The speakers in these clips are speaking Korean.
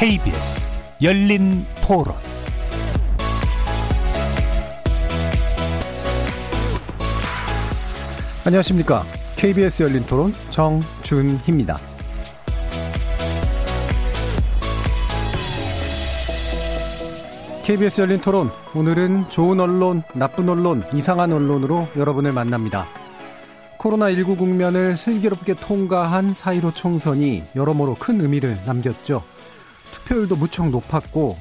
KBS 열린 토론 안녕하십니까. KBS 열린 토론 정준희입니다. KBS 열린 토론 오늘은 좋은 언론, 나쁜 언론, 이상한 언론으로 여러분을 만납니다. 코로나19 국면을 슬기롭게 통과한 4.15 총선이 여러모로 큰 의미를 남겼죠. 투표율도 무척 높았고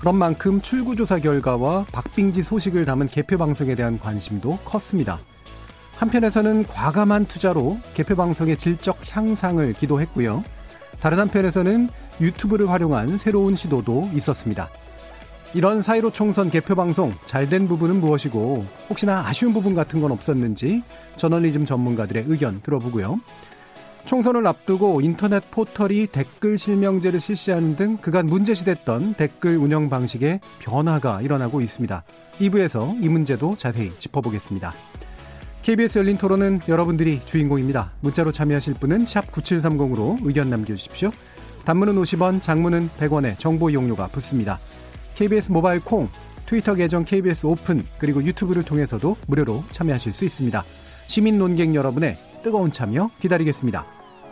그런 만큼 출구조사 결과와 박빙지 소식을 담은 개표 방송에 대한 관심도 컸습니다. 한편에서는 과감한 투자로 개표 방송의 질적 향상을 기도했고요. 다른 한편에서는 유튜브를 활용한 새로운 시도도 있었습니다. 이런 사이로 총선 개표 방송 잘된 부분은 무엇이고 혹시나 아쉬운 부분 같은 건 없었는지 저널리즘 전문가들의 의견 들어보고요. 총선을 앞두고 인터넷 포털이 댓글 실명제를 실시하는 등 그간 문제시됐던 댓글 운영 방식에 변화가 일어나고 있습니다. 2부에서 이 문제도 자세히 짚어보겠습니다. KBS 열린 토론은 여러분들이 주인공입니다. 문자로 참여하실 분은 9730으로 의견 남겨주십시오. 단문은 50원, 장문은 100원의 정보 이용료가 붙습니다. KBS 모바일 콩, 트위터 계정 KBS 오픈, 그리고 유튜브를 통해서도 무료로 참여하실 수 있습니다. 시민 논객 여러분의 뜨거운 참여 기다리겠습니다.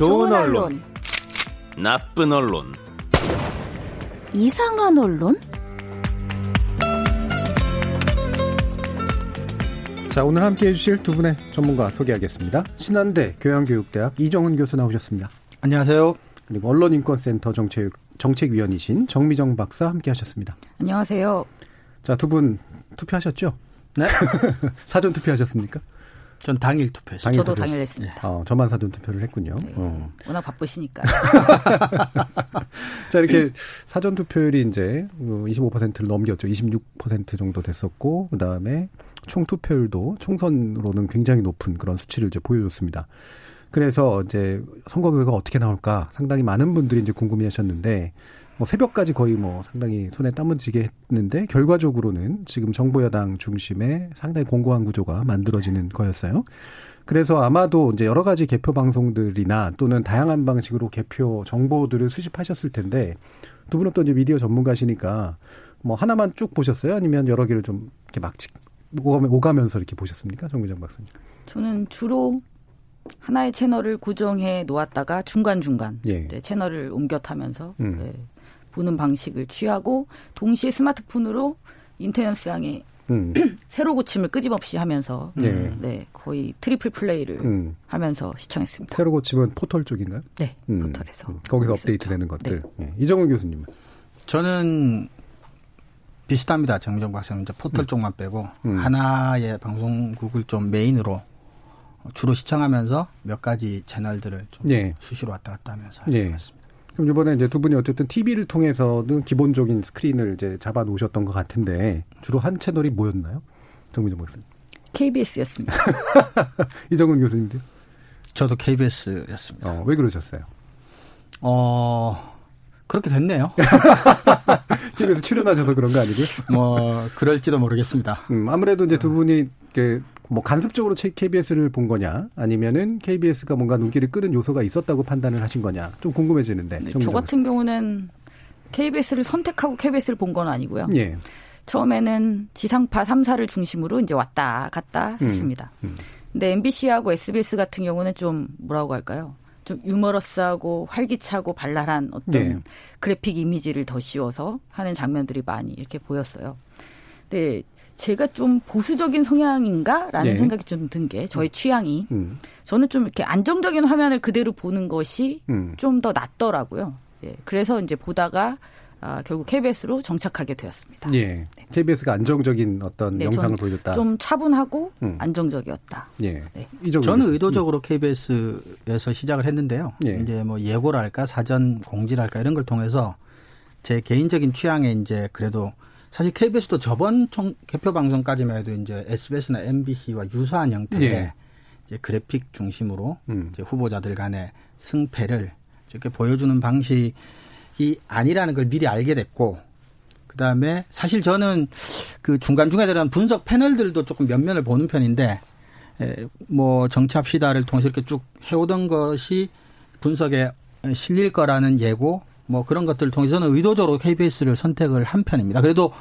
좋은 언론, 나쁜 언론, 이상한 언론? 자, 오늘 함께 해주실 두 분의 전문가 소개하겠습니다. 신한대 교양교육대학 이정훈 교수 나오셨습니다. 안녕하세요. 그리고 언론인권센터 정책, 정책위원이신 정미정 박사 함께 하셨습니다. 안녕하세요. 자, 두 분 투표하셨죠? 네? 사전 투표하셨습니까? 전 당일 투표했어요. 당일 저도 당일 했습니다. 어, 저만 사전 투표를 했군요. 네. 어. 워낙 바쁘시니까. 자, 이렇게 사전 투표율이 이제 25%를 넘겼죠. 26% 정도 됐었고, 그 다음에 총 투표율도 총선으로는 굉장히 높은 그런 수치를 이제 보여줬습니다. 그래서 이제 선거 결과가 어떻게 나올까 상당히 많은 분들이 이제 궁금해 하셨는데, 뭐 새벽까지 거의 뭐 상당히 손에 땀을 쥐게 했는데, 결과적으로는 지금 정부 여당 중심의 상당히 공고한 구조가 만들어지는 거였어요. 그래서 아마도 이제 여러 가지 개표 방송들이나 또는 다양한 방식으로 개표 정보들을 수집하셨을 텐데 두 분은 또 이제 미디어 전문가시니까 뭐 하나만 쭉 보셨어요? 아니면 여러 개를 좀 이렇게 막 직- 오가면- 오가면 서 이렇게 보셨습니까? 정구장 박사님. 저는 주로 하나의 채널을 고정해 놓았다가 중간중간 예. 네, 채널을 옮겨 타면서 음. 네, 보는 방식을 취하고 동시에 스마트폰으로 인터넷상에 음. 새로 고침을 끊임없이 하면서 네. 네, 거의 트리플 플레이를 음. 하면서 시청했습니다. 새로 고침은 포털 쪽인가요? 네, 음. 포털에서. 음. 거기서 하고 업데이트 있었죠. 되는 것들. 네. 예. 이정훈 교수님은. 저는 비슷합니다. 정정 박사님 이제 포털 쪽만 빼고 음. 하나의 방송국을 좀 메인으로 주로 시청하면서 몇 가지 채널들을 좀 예. 수시로 왔다 갔다 하면서 예. 해봤습니다. 그럼 이번에 이제 두 분이 어쨌든 TV를 통해서는 기본적인 스크린을 이제 잡아 놓으셨던 것 같은데 주로 한 채널이 뭐였나요? 정민정 박사님. KBS였습니다. 이정훈 교수님도. 저도 KBS였습니다. 어, 왜 그러셨어요? 어, 그렇게 됐네요. TV에서 출연하셔서 그런 거 아니고요? 뭐 그럴지도 모르겠습니다. 음, 아무래도 이제 두 분이 이렇게 뭐 간섭적으로 KBS를 본 거냐, 아니면은 KBS가 뭔가 눈길을 끄는 요소가 있었다고 판단을 하신 거냐, 좀 궁금해지는데. 네, 저 같은 경우는 KBS를 선택하고 KBS를 본 건 아니고요. 예. 처음에는 지상파 3사를 중심으로 이제 왔다 갔다 했습니다. 음. 근데 MBC하고 SBS 같은 경우는 좀 뭐라고 할까요? 좀 유머러스하고 활기차고 발랄한 어떤 네. 그래픽 이미지를 더 씌워서 하는 장면들이 많이 이렇게 보였어요. 근데 제가 좀 보수적인 성향인가라는 네. 생각이 좀 든 게 저의 음. 취향이 음. 저는 좀 이렇게 안정적인 화면을 그대로 보는 것이 음. 좀더 낫더라고요. 예. 그래서 이제 보다가 아, 결국 KBS로 정착하게 되었습니다. 예. 네. KBS가 안정적인 어떤 네, 영상을 보여줬다. 좀 차분하고 음. 안정적이었다. 예. 네. 저는 의도적으로 음. KBS에서 시작을 했는데요. 예. 이제 뭐 예고랄까 사전 공지랄까 이런 걸 통해서 제 개인적인 취향에 이제 그래도 사실 KBS도 저번 총 개표 방송까지만 해도 이제 SBS나 MBC와 유사한 형태의 예. 이제 그래픽 중심으로 음. 이제 후보자들 간의 승패를 이렇게 보여주는 방식 이 아니라는 걸 미리 알게 됐고 그다음에 사실 저는 그 중간중간에 들어간 분석 패널들도 조금 면면을 보는 편인데 에, 뭐 정치합시다를 통해서 이렇게 쭉 해오던 것이 분석에 실릴 거라는 예고 뭐 그런 것들을 통해서는 의도적으로 KBS를 선택을 한 편입니다. 그래도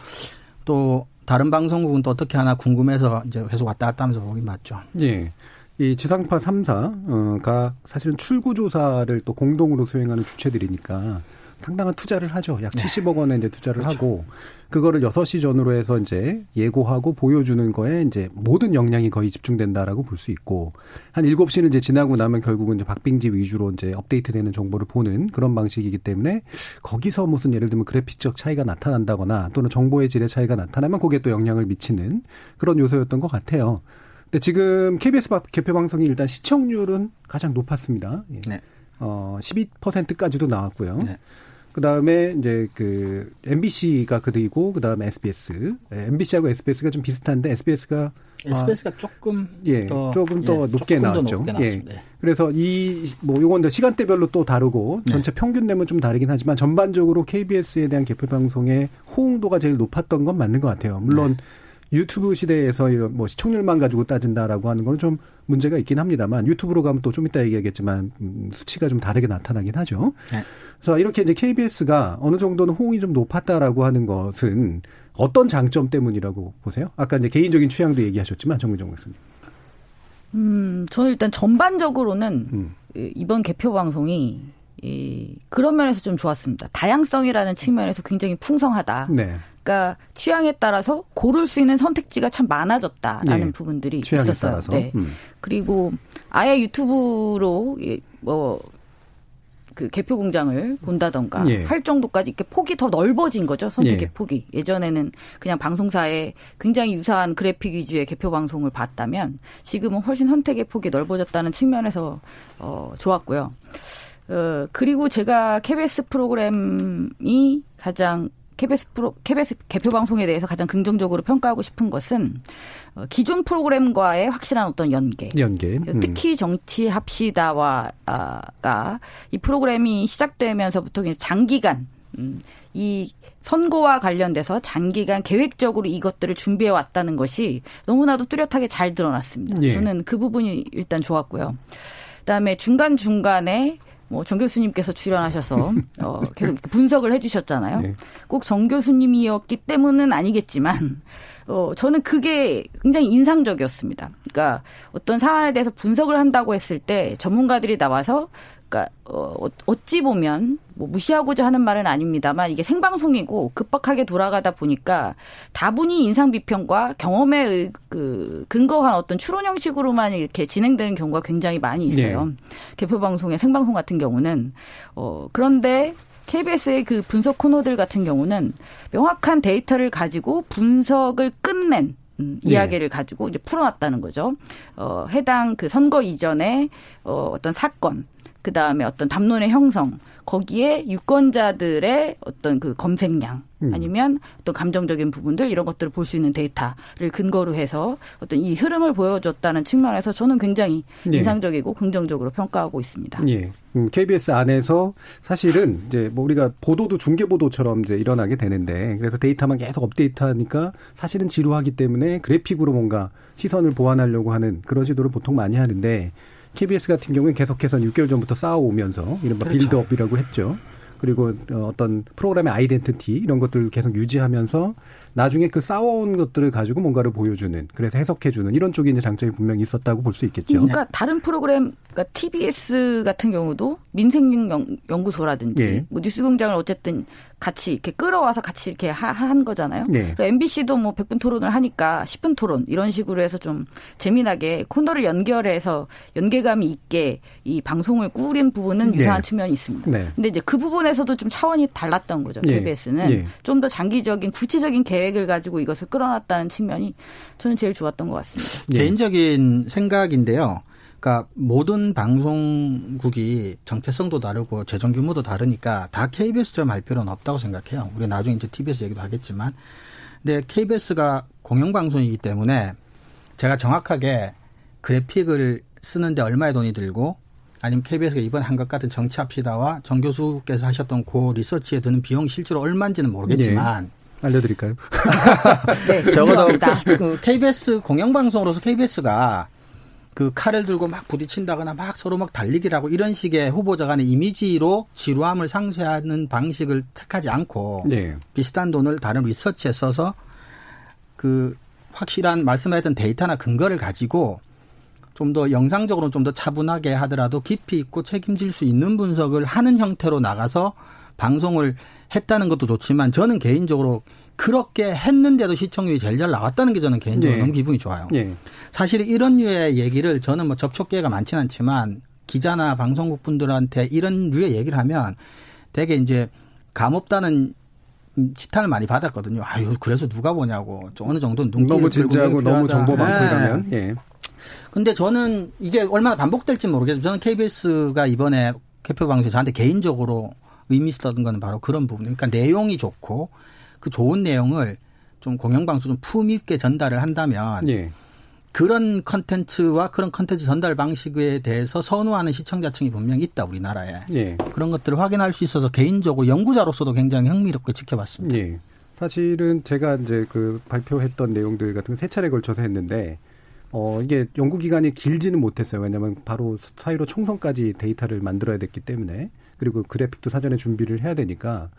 또 다른 방송국은 또 어떻게 하나 궁금해서 이제 계속 왔다 갔다 하면서 보긴 맞죠. 예. 이 지상파 3사가 사실은 출구 조사를 또 공동으로 수행하는 주체들이니까 상당한 투자를 하죠. 약 네. 70억 원의 이제 투자를 그렇죠. 하고 그거를 6시 전으로 해서 이제 예고하고 보여주는 거에 이제 모든 역량이 거의 집중된다라고 볼 수 있고 한 7시는 이제 지나고 나면 결국은 이제 박빙지 위주로 이제 업데이트되는 정보를 보는 그런 방식이기 때문에 거기서 무슨 예를 들면 그래픽적 차이가 나타난다거나 또는 정보의 질의 차이가 나타나면 거기에 또 영향을 미치는 그런 요소였던 것 같아요. 근데 지금 KBS 개표 방송이 일단 시청률은 가장 높았습니다. 예. 네. 어, 12%까지도 나왔고요. 네. 그 다음에 이제 그 MBC가 그리고 그 다음에 SBS, MBC하고 SBS가 좀 비슷한데 SBS가 SBS가 아, 조금 예 더, 조금 더 예, 높게 조금 나왔죠. 더 높게 예. 네. 그래서 이 뭐 요건 시간대별로 또 다르고 네. 전체 네. 평균 내면 좀 다르긴 하지만 전반적으로 KBS에 대한 개표 방송의 호응도가 제일 높았던 건 맞는 것 같아요. 물론 네. 유튜브 시대에서 이런 뭐 시청률만 가지고 따진다라고 하는 거는 좀 문제가 있긴 합니다만 유튜브로 가면 또 좀 이따 얘기하겠지만 음, 수치가 좀 다르게 나타나긴 하죠. 네. 그래서 이렇게 이제 KBS가 어느 정도는 호응이 좀 높았다라고 하는 것은 어떤 장점 때문이라고 보세요? 아까 이제 개인적인 취향도 얘기하셨지만 정민정 교수님. 음, 저는 일단 전반적으로는 음. 이번 개표 방송이 이 그런 면에서 좀 좋았습니다. 다양성이라는 측면에서 굉장히 풍성하다. 네. 그러니까 취향에 따라서 고를 수 있는 선택지가 참 많아졌다라는 네. 부분들이 있었어요. 따라서. 네. 음. 그리고 아예 유튜브로 뭐 그 개표 공장을 본다던가 예. 할 정도까지 이렇게 폭이 더 넓어진 거죠 선택의 예. 폭이 예전에는 그냥 방송사에 굉장히 유사한 그래픽 위주의 개표 방송을 봤다면 지금은 훨씬 선택의 폭이 넓어졌다는 측면에서 어 좋았고요. 어 그리고 제가 KBS 프로그램이 가장 KBS 프로, KBS 개표 방송에 대해서 가장 긍정적으로 평가하고 싶은 것은 어, 기존 프로그램과의 확실한 어떤 연계. 연계. 음. 특히 정치 합시다와가 이 프로그램이 시작되면서부터 장기간 음, 이 선거와 관련돼서 장기간 계획적으로 이것들을 준비해 왔다는 것이 너무나도 뚜렷하게 잘 드러났습니다. 예. 저는 그 부분이 일단 좋았고요. 그다음에 중간 중간에 뭐정 교수님께서 출연하셔서 어, 계속 분석을 해주셨잖아요. 네. 꼭정 교수님이었기 때문은 아니겠지만 어, 저는 그게 굉장히 인상적이었습니다. 그러니까 어떤 사안에 대해서 분석을 한다고 했을 때 전문가들이 나와서 그러니까 어, 어찌 보면 뭐 무시하고자 하는 말은 아닙니다만 이게 생방송이고 급박하게 돌아가다 보니까 다분히 인상 비평과 경험에 그 근거한 어떤 추론 형식으로만 이렇게 진행되는 경우가 굉장히 많이 있어요. 네. 개표 방송의 생방송 같은 경우는 어 그런데 KBS의 그 분석 코너들 같은 경우는 명확한 데이터를 가지고 분석을 끝낸 음, 네. 이야기를 네. 가지고 이제 풀어놨다는 거죠. 어, 해당 그 선거 이전에 어, 어떤 사건, 그 다음에 어떤 담론의 형성, 거기에 유권자들의 어떤 그 검색량 음. 아니면 어떤 감정적인 부분들 이런 것들을 볼 수 있는 데이터를 근거로 해서 어떤 이 흐름을 보여줬다는 측면에서 저는 굉장히 예. 인상적이고 긍정적으로 평가하고 있습니다. 예. 음, KBS 안에서 사실은 이제 뭐 우리가 보도도 중계 보도처럼 이제 일어나게 되는데 그래서 데이터만 계속 업데이트하니까 사실은 지루하기 때문에 그래픽으로 뭔가 시선을 보완하려고 하는 그런 시도를 보통 많이 하는데 KBS 같은 경우는 계속해서 6개월 전부터 쌓아오면서 이른바 그렇죠. 빌드업이라고 했죠. 그리고 어떤 프로그램의 아이덴티티 이런 것들을 계속 유지하면서 나중에 그 싸워온 것들을 가지고 뭔가를 보여주는 그래서 해석해주는 이런 쪽이 이제 장점이 분명히 있었다고 볼 수 있겠죠. 그러니까 다른 프로그램, 그러니까 TBS 같은 경우도 민생연구소라든지 예. 뭐 뉴스공장을 어쨌든 같이 이렇게 끌어와서 같이 이렇게 하, 한 거잖아요. 네. MBC도 뭐 100분 토론을 하니까 10분 토론 이런 식으로 해서 좀 재미나게 코너를 연결해서 연계감이 있게 이 방송을 꾸린 부분은 네. 유사한 네. 측면이 있습니다. 네. 근데 이제 그 부분에서도 좀 차원이 달랐던 거죠. KBS는 네. 좀더 장기적인 구체적인 계획 을 가지고 이것을 끌어놨다는 측면이 저는 제일 좋았던 것 같습니다. 개인적인 생각인데요. 그러니까 모든 방송국이 정체성도 다르고 재정 규모도 다르니까 다 KBS처럼 할 필요는 없다고 생각해요. 우리 나중에 이제 TBS 얘기도 하겠지만. 근데 KBS가 공영방송이기 때문에 제가 정확하게 그래픽을 쓰는데 얼마의 돈이 들고 아니면 KBS가 이번 한 것 같은 정치합시다와 정 교수께서 하셨던 그 리서치에 드는 비용 실제로 얼마인지는 모르겠지만 네. 알려드릴까요? 네, 적어도 그 KBS 공영방송으로서 KBS가 그 칼을 들고 막 부딪힌다거나 막 서로 막 달리기를 하고 이런 식의 후보자 간의 이미지로 지루함을 상쇄하는 방식을 택하지 않고 네. 비슷한 돈을 다른 리서치에 써서 그 확실한 말씀하셨던 데이터나 근거를 가지고 좀 더 영상적으로 좀 더 차분하게 하더라도 깊이 있고 책임질 수 있는 분석을 하는 형태로 나가서 방송을 했다는 것도 좋지만 저는 개인적으로 그렇게 했는데도 시청률이 제일 잘 나왔다는 게 저는 개인적으로 네. 너무 기분이 좋아요. 네. 사실 이런 류의 얘기를 저는 뭐 접촉 기회가 많지는 않지만 기자나 방송국 분들한테 이런 류의 얘기를 하면 되게 이제 감없다는 지탄을 많이 받았거든요. 아유, 그래서 누가 보냐고. 어느 정도는 눈 너무 진지하고 너무 정보 많고 네. 이러면. 예. 근데 저는 이게 얼마나 반복될지 모르겠지만 저는 KBS가 이번에 개표 방송에 저한테 개인적으로 의미 있었던 거는 바로 그런 부분. 그러니까 내용이 좋고 그 좋은 내용을 좀 공영방송 좀 품위 있게 전달을 한다면 예. 그런 컨텐츠와 그런 컨텐츠 전달 방식에 대해서 선호하는 시청자층이 분명히 있다 우리나라에 예. 그런 것들을 확인할 수 있어서 개인적으로 연구자로서도 굉장히 흥미롭게 지켜봤습니다. 예. 사실은 제가 이제 그 발표했던 내용들 같은 거세 차례 걸쳐서 했는데 어 이게 연구 기간이 길지는 못했어요. 왜냐하면 바로 사이로 총선까지 데이터를 만들어야 됐기 때문에 그리고 그래픽도 사전에 준비를 해야 되니까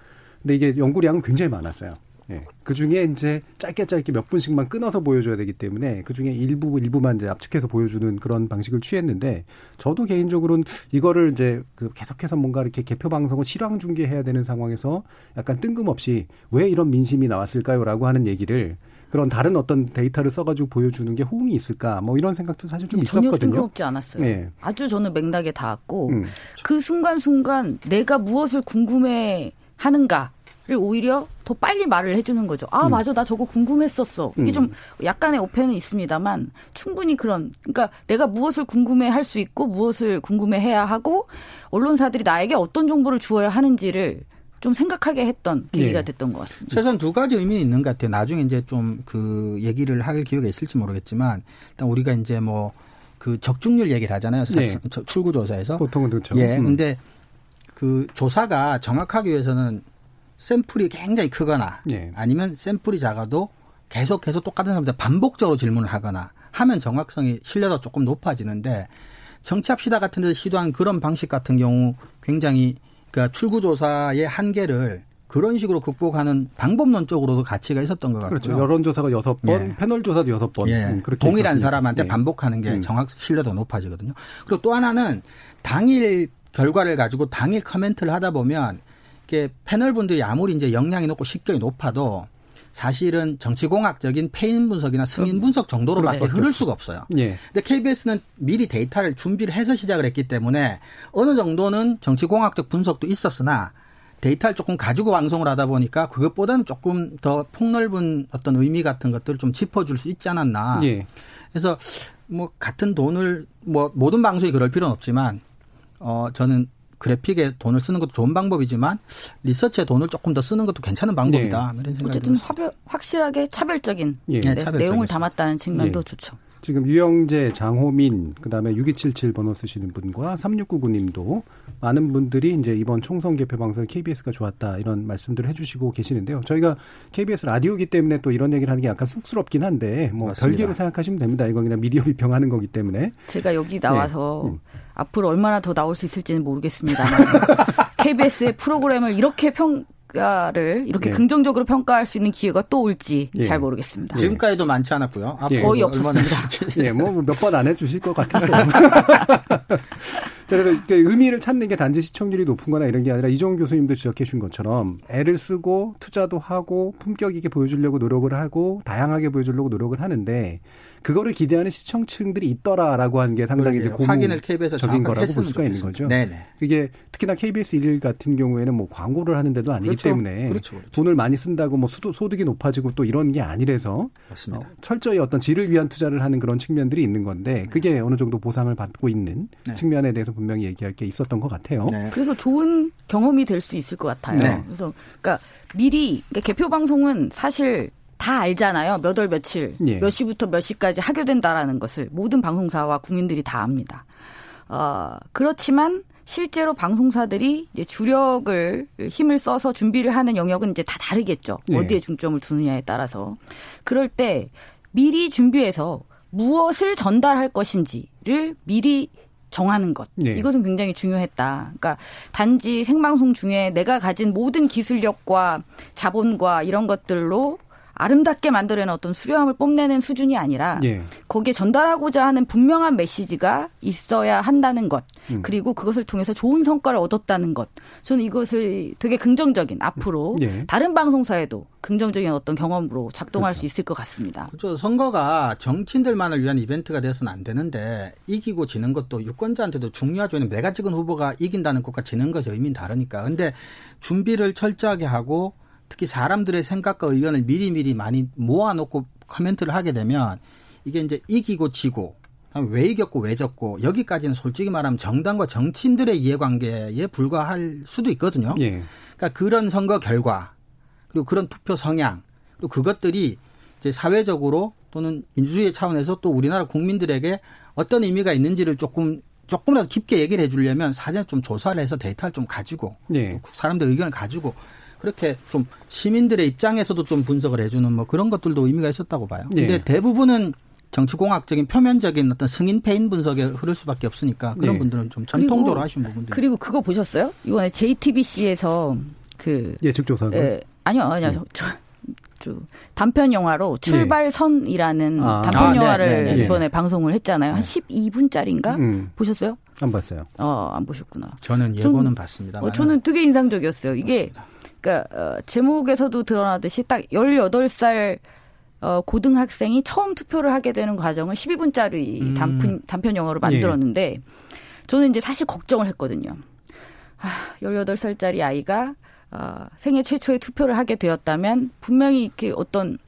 근데 이게 연구량은 굉장히 많았어요. 예. 그 중에 이제 짧게 짧게 몇 분씩만 끊어서 보여줘야 되기 때문에 그 중에 일부 일부만 이제 압축해서 보여주는 그런 방식을 취했는데 저도 개인적으로는 이거를 이제 그 계속해서 뭔가 이렇게 개표 방송을 실황 중계해야 되는 상황에서 약간 뜬금없이 왜 이런 민심이 나왔을까요라고 하는 얘기를 그런 다른 어떤 데이터를 써가지고 보여주는 게 호응이 있을까 뭐 이런 생각도 사실 좀 전혀 있었거든요. 전혀 뜬금없지 않았어요. 네. 아주 저는 맥락에 닿았고 음. 그 순간순간 내가 무엇을 궁금해 하는가 를 오히려 더 빨리 말을 해주는 거죠. 아 음. 맞아 나 저거 궁금했었어. 이게 음. 좀 약간의 오해는 있습니다만 충분히 그런 그러니까 내가 무엇을 궁금해 할 수 있고 무엇을 궁금해 해야 하고 언론사들이 나에게 어떤 정보를 주어야 하는지를 좀 생각하게 했던 계기가 네. 됐던 것 같습니다. 최소한 두 가지 의미는 있는 것 같아요. 나중에 이제 좀 그 얘기를 할 기회가 있을지 모르겠지만 일단 우리가 이제 뭐 그 적중률 얘기를 하잖아요. 네. 출구 조사에서 보통은 그렇죠. 예, 음. 근데 그 조사가 정확하기 위해서는 샘플이 굉장히 크거나 네. 아니면 샘플이 작아도 계속해서 똑같은 사람들 반복적으로 질문을 하거나 하면 정확성이 신뢰도 조금 높아지는데 정치합시다 같은 데서 시도한 그런 방식 같은 경우 굉장히 그러니까 출구조사의 한계를 그런 식으로 극복하는 방법론적으로도 가치가 있었던 것 같고요. 그렇죠. 여론조사가 여섯 번, 예. 패널 조사도 여섯 번. 예. 음, 동일한 있었습니다. 사람한테 예. 반복하는 게 음. 정확 신뢰도 높아지거든요. 그리고 또 하나는 당일 결과를 가지고 당일 커멘트를 하다 보면 이게 패널 분들이 아무리 이제 역량이 높고 식견이 높아도 사실은 정치공학적인 패인 분석이나 승인 분석 정도로밖에 그렇죠. 흐를 수가 없어요. 예. 근데 KBS는 미리 데이터를 준비를 해서 시작을 했기 때문에 어느 정도는 정치공학적 분석도 있었으나 데이터를 조금 가지고 방송을 하다 보니까 그것보다는 조금 더 폭넓은 어떤 의미 같은 것들을 좀 짚어줄 수 있지 않았나. 예. 그래서 뭐 같은 돈을 뭐 모든 방송이 그럴 필요는 없지만 어 저는 그래픽에 돈을 쓰는 것도 좋은 방법이지만 리서치에 돈을 조금 더 쓰는 것도 괜찮은 방법이다. 네. 이런 생각이 어쨌든 확실하게 차별적인, 예. 네, 차별적인 내용을 담았다는 측면도 예. 좋죠. 지금 유영재, 장호민, 그다음에 6277 번호 쓰시는 분과 3699님도 많은 분들이 이제 이번 총선 개표 방송 KBS가 좋았다 이런 말씀들을 해주시고 계시는데요. 저희가 KBS 라디오기 때문에 또 이런 얘기를 하는 게 약간 쑥스럽긴 한데 뭐 맞습니다. 별개로 생각하시면 됩니다. 이건 그냥 미디어 비평하는 거기 때문에 제가 여기 나와서 네. 음. 앞으로 얼마나 더 나올 수 있을지는 모르겠습니다만 KBS의 프로그램을 이렇게 평 평가를 이렇게 네. 긍정적으로 평가할 수 있는 기회가 또 올지 네. 잘 모르겠습니다. 지금까지도 많지 않았고요. 예. 거의 없었습니다. 예, 뭐 몇 번 안 해주실 것 같아서. 그래서 의미를 찾는 게 단지 시청률이 높은 거나 이런 게 아니라 이종 교수님도 지적해 준 것처럼 애를 쓰고 투자도 하고 품격 있게 보여주려고 노력을 하고 다양하게 보여주려고 노력을 하는데 그거를 기대하는 시청층들이 있더라라고 하는 게 상당히 이제 확인을 KBS에서 적인 거라고 볼 수가 있는 거죠. 네네. 그게 특히나 KBS 일일 같은 경우에는 뭐 광고를 하는데도 아니기 그렇죠. 때문에 그렇죠. 그렇죠. 돈을 많이 쓴다고 뭐 수도, 소득이 높아지고 또 이런 게 아니라서 어, 철저히 어떤 질을 위한 투자를 하는 그런 측면들이 있는 건데 그게 어느 정도 보상을 받고 있는 네. 측면에 대해서 분명히 얘기할 게 있었던 것 같아요. 네. 그래서 좋은 경험이 될 수 있을 것 같아요. 네. 그래서 그러니까 미리 그러니까 개표 방송은 사실 다 알잖아요. 몇 월 며칠, 예. 몇 시부터 몇 시까지 하게 된다라는 것을 모든 방송사와 국민들이 다 압니다. 어, 그렇지만 실제로 방송사들이 이제 주력을 힘을 써서 준비를 하는 영역은 이제 다 다르겠죠. 예. 어디에 중점을 두느냐에 따라서. 그럴 때 미리 준비해서 무엇을 전달할 것인지를 미리 정하는 것. 네. 이것은 굉장히 중요했다. 그러니까 단지 생방송 중에 내가 가진 모든 기술력과 자본과 이런 것들로 아름답게 만들어낸 어떤 수려함을 뽐내는 수준이 아니라 예. 거기에 전달하고자 하는 분명한 메시지가 있어야 한다는 것 음. 그리고 그것을 통해서 좋은 성과를 얻었다는 것 저는 이것을 되게 긍정적인 앞으로 예. 다른 방송사에도 긍정적인 어떤 경험으로 작동할 그렇죠. 수 있을 것 같습니다. 그렇죠. 선거가 정치인들만을 위한 이벤트가 돼서는 안 되는데 이기고 지는 것도 유권자한테도 중요하죠. 내가 찍은 후보가 이긴다는 것과 지는 것이 의미는 다르니까. 근데 준비를 철저하게 하고 특히 사람들의 생각과 의견을 미리미리 많이 모아놓고 코멘트를 하게 되면 이게 이제 이기고 지고 왜 이겼고 왜 졌고 여기까지는 솔직히 말하면 정당과 정치인들의 이해관계에 불과할 수도 있거든요. 예. 그러니까 그런 선거 결과 그리고 그런 투표 성향 그리고 그것들이 이제 사회적으로 또는 민주주의 차원에서 또 우리나라 국민들에게 어떤 의미가 있는지를 조금 조금이라도 깊게 얘기를 해주려면 사전 좀 조사를 해서 데이터를 좀 가지고 예. 사람들 의견을 가지고 그렇게 좀 시민들의 입장에서도 좀 분석을 해주는 뭐 그런 것들도 의미가 있었다고 봐요. 근데 네. 대부분은 정치공학적인 표면적인 어떤 승인 패인 분석에 흐를 수밖에 없으니까 그런 네. 분들은 좀 전통적으로 그리고, 하신 부분들. 그리고 그거 보셨어요? 이번에 JTBC에서 그 예측 조사. 예, 아니요, 아니요. 네. 저, 저, 단편 영화로 출발선이라는 네. 아. 단편 아, 네, 영화를 네, 네, 이번에 방송을 했잖아요. 한 12분짜리인가 음. 보셨어요? 안 봤어요. 어, 안 보셨구나. 저는 예고는 전, 봤습니다. 어, 저는 되게 인상적이었어요. 이게 맞습니다. 그러니까 어, 제목에서도 드러나듯이 딱 18살 어, 고등학생이 처음 투표를 하게 되는 과정을 12분짜리 음. 단편, 단편 영화로 만들었는데 예. 저는 이제 사실 걱정을 했거든요. 아, 18살짜리 아이가 어, 생애 최초의 투표를 하게 되었다면 분명히 이렇게 어떤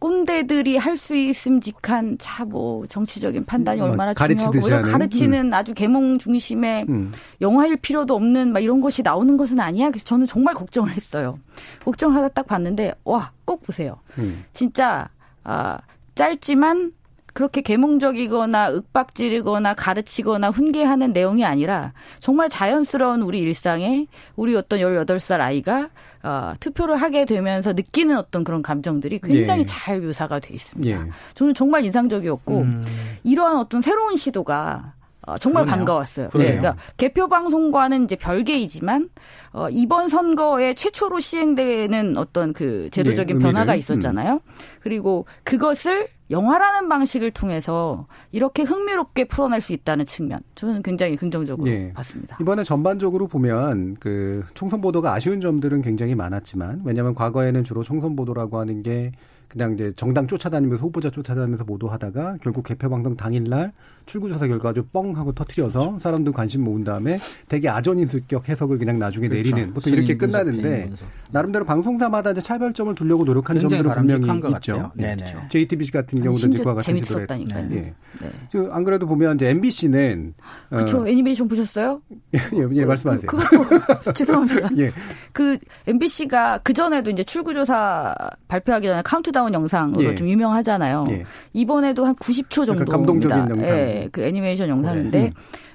꼰대들이 할 수 있음직한 차뭐 정치적인 판단이 뭐 얼마나 중요하고 이런 가르치는 음. 아주 계몽 중심의 음. 영화일 필요도 없는 막 이런 것이 나오는 것은 아니야. 그래서 저는 정말 걱정을 했어요. 걱정하다 딱 봤는데 와 꼭 보세요. 음. 진짜 아 짧지만 그렇게 계몽적이거나 윽박지르거나 가르치거나 훈계하는 내용이 아니라 정말 자연스러운 우리 일상에 우리 어떤 18살 아이가 어, 투표를 하게 되면서 느끼는 어떤 그런 감정들이 굉장히 예. 잘 묘사가 돼 있습니다. 예. 저는 정말 인상적이었고 음. 이러한 어떤 새로운 시도가 어, 정말 그러네요. 반가웠어요. 네, 그러니까 개표 방송과는 이제 별개이지만 어, 이번 선거에 최초로 시행되는 어떤 그 제도적인 네, 변화가 있었잖아요. 음. 그리고 그것을 영화라는 방식을 통해서 이렇게 흥미롭게 풀어낼 수 있다는 측면 저는 굉장히 긍정적으로 네. 봤습니다. 이번에 전반적으로 보면 그 총선 보도가 아쉬운 점들은 굉장히 많았지만 왜냐하면 과거에는 주로 총선 보도라고 하는 게 그냥 이제 정당 쫓아다니면서 후보자 쫓아다니면서 보도하다가 결국 개표 방송 당일날 출구조사 결과 아주 뻥 하고 터트려서 그렇죠. 사람들 관심 모은 다음에 되게 아전인수격 해석을 그냥 나중에 그렇죠. 내리는 보통 이렇게 끝나는데 나름대로 방송사마다 이제 차별점을 두려고 노력한 점들은 분명히 있죠. 네. 그렇죠. JTBC 같은 경우도 이제 그와 같은 시도를 했다니까요. 예. 네. 안 그래도 보면 이제 MBC는 그렇죠. 어, 애니메이션 보셨어요? 예, 예, 예 말씀하세요. 그, 그것도 죄송합니다. 예. 그 MBC가 그 전에도 이제 출구조사 발표하기 전에 카운트다운 영상으로 예. 좀 유명하잖아요. 예. 이번에도 한 90초 정도 감동적인 영상. 예. 그 애니메이션 영상인데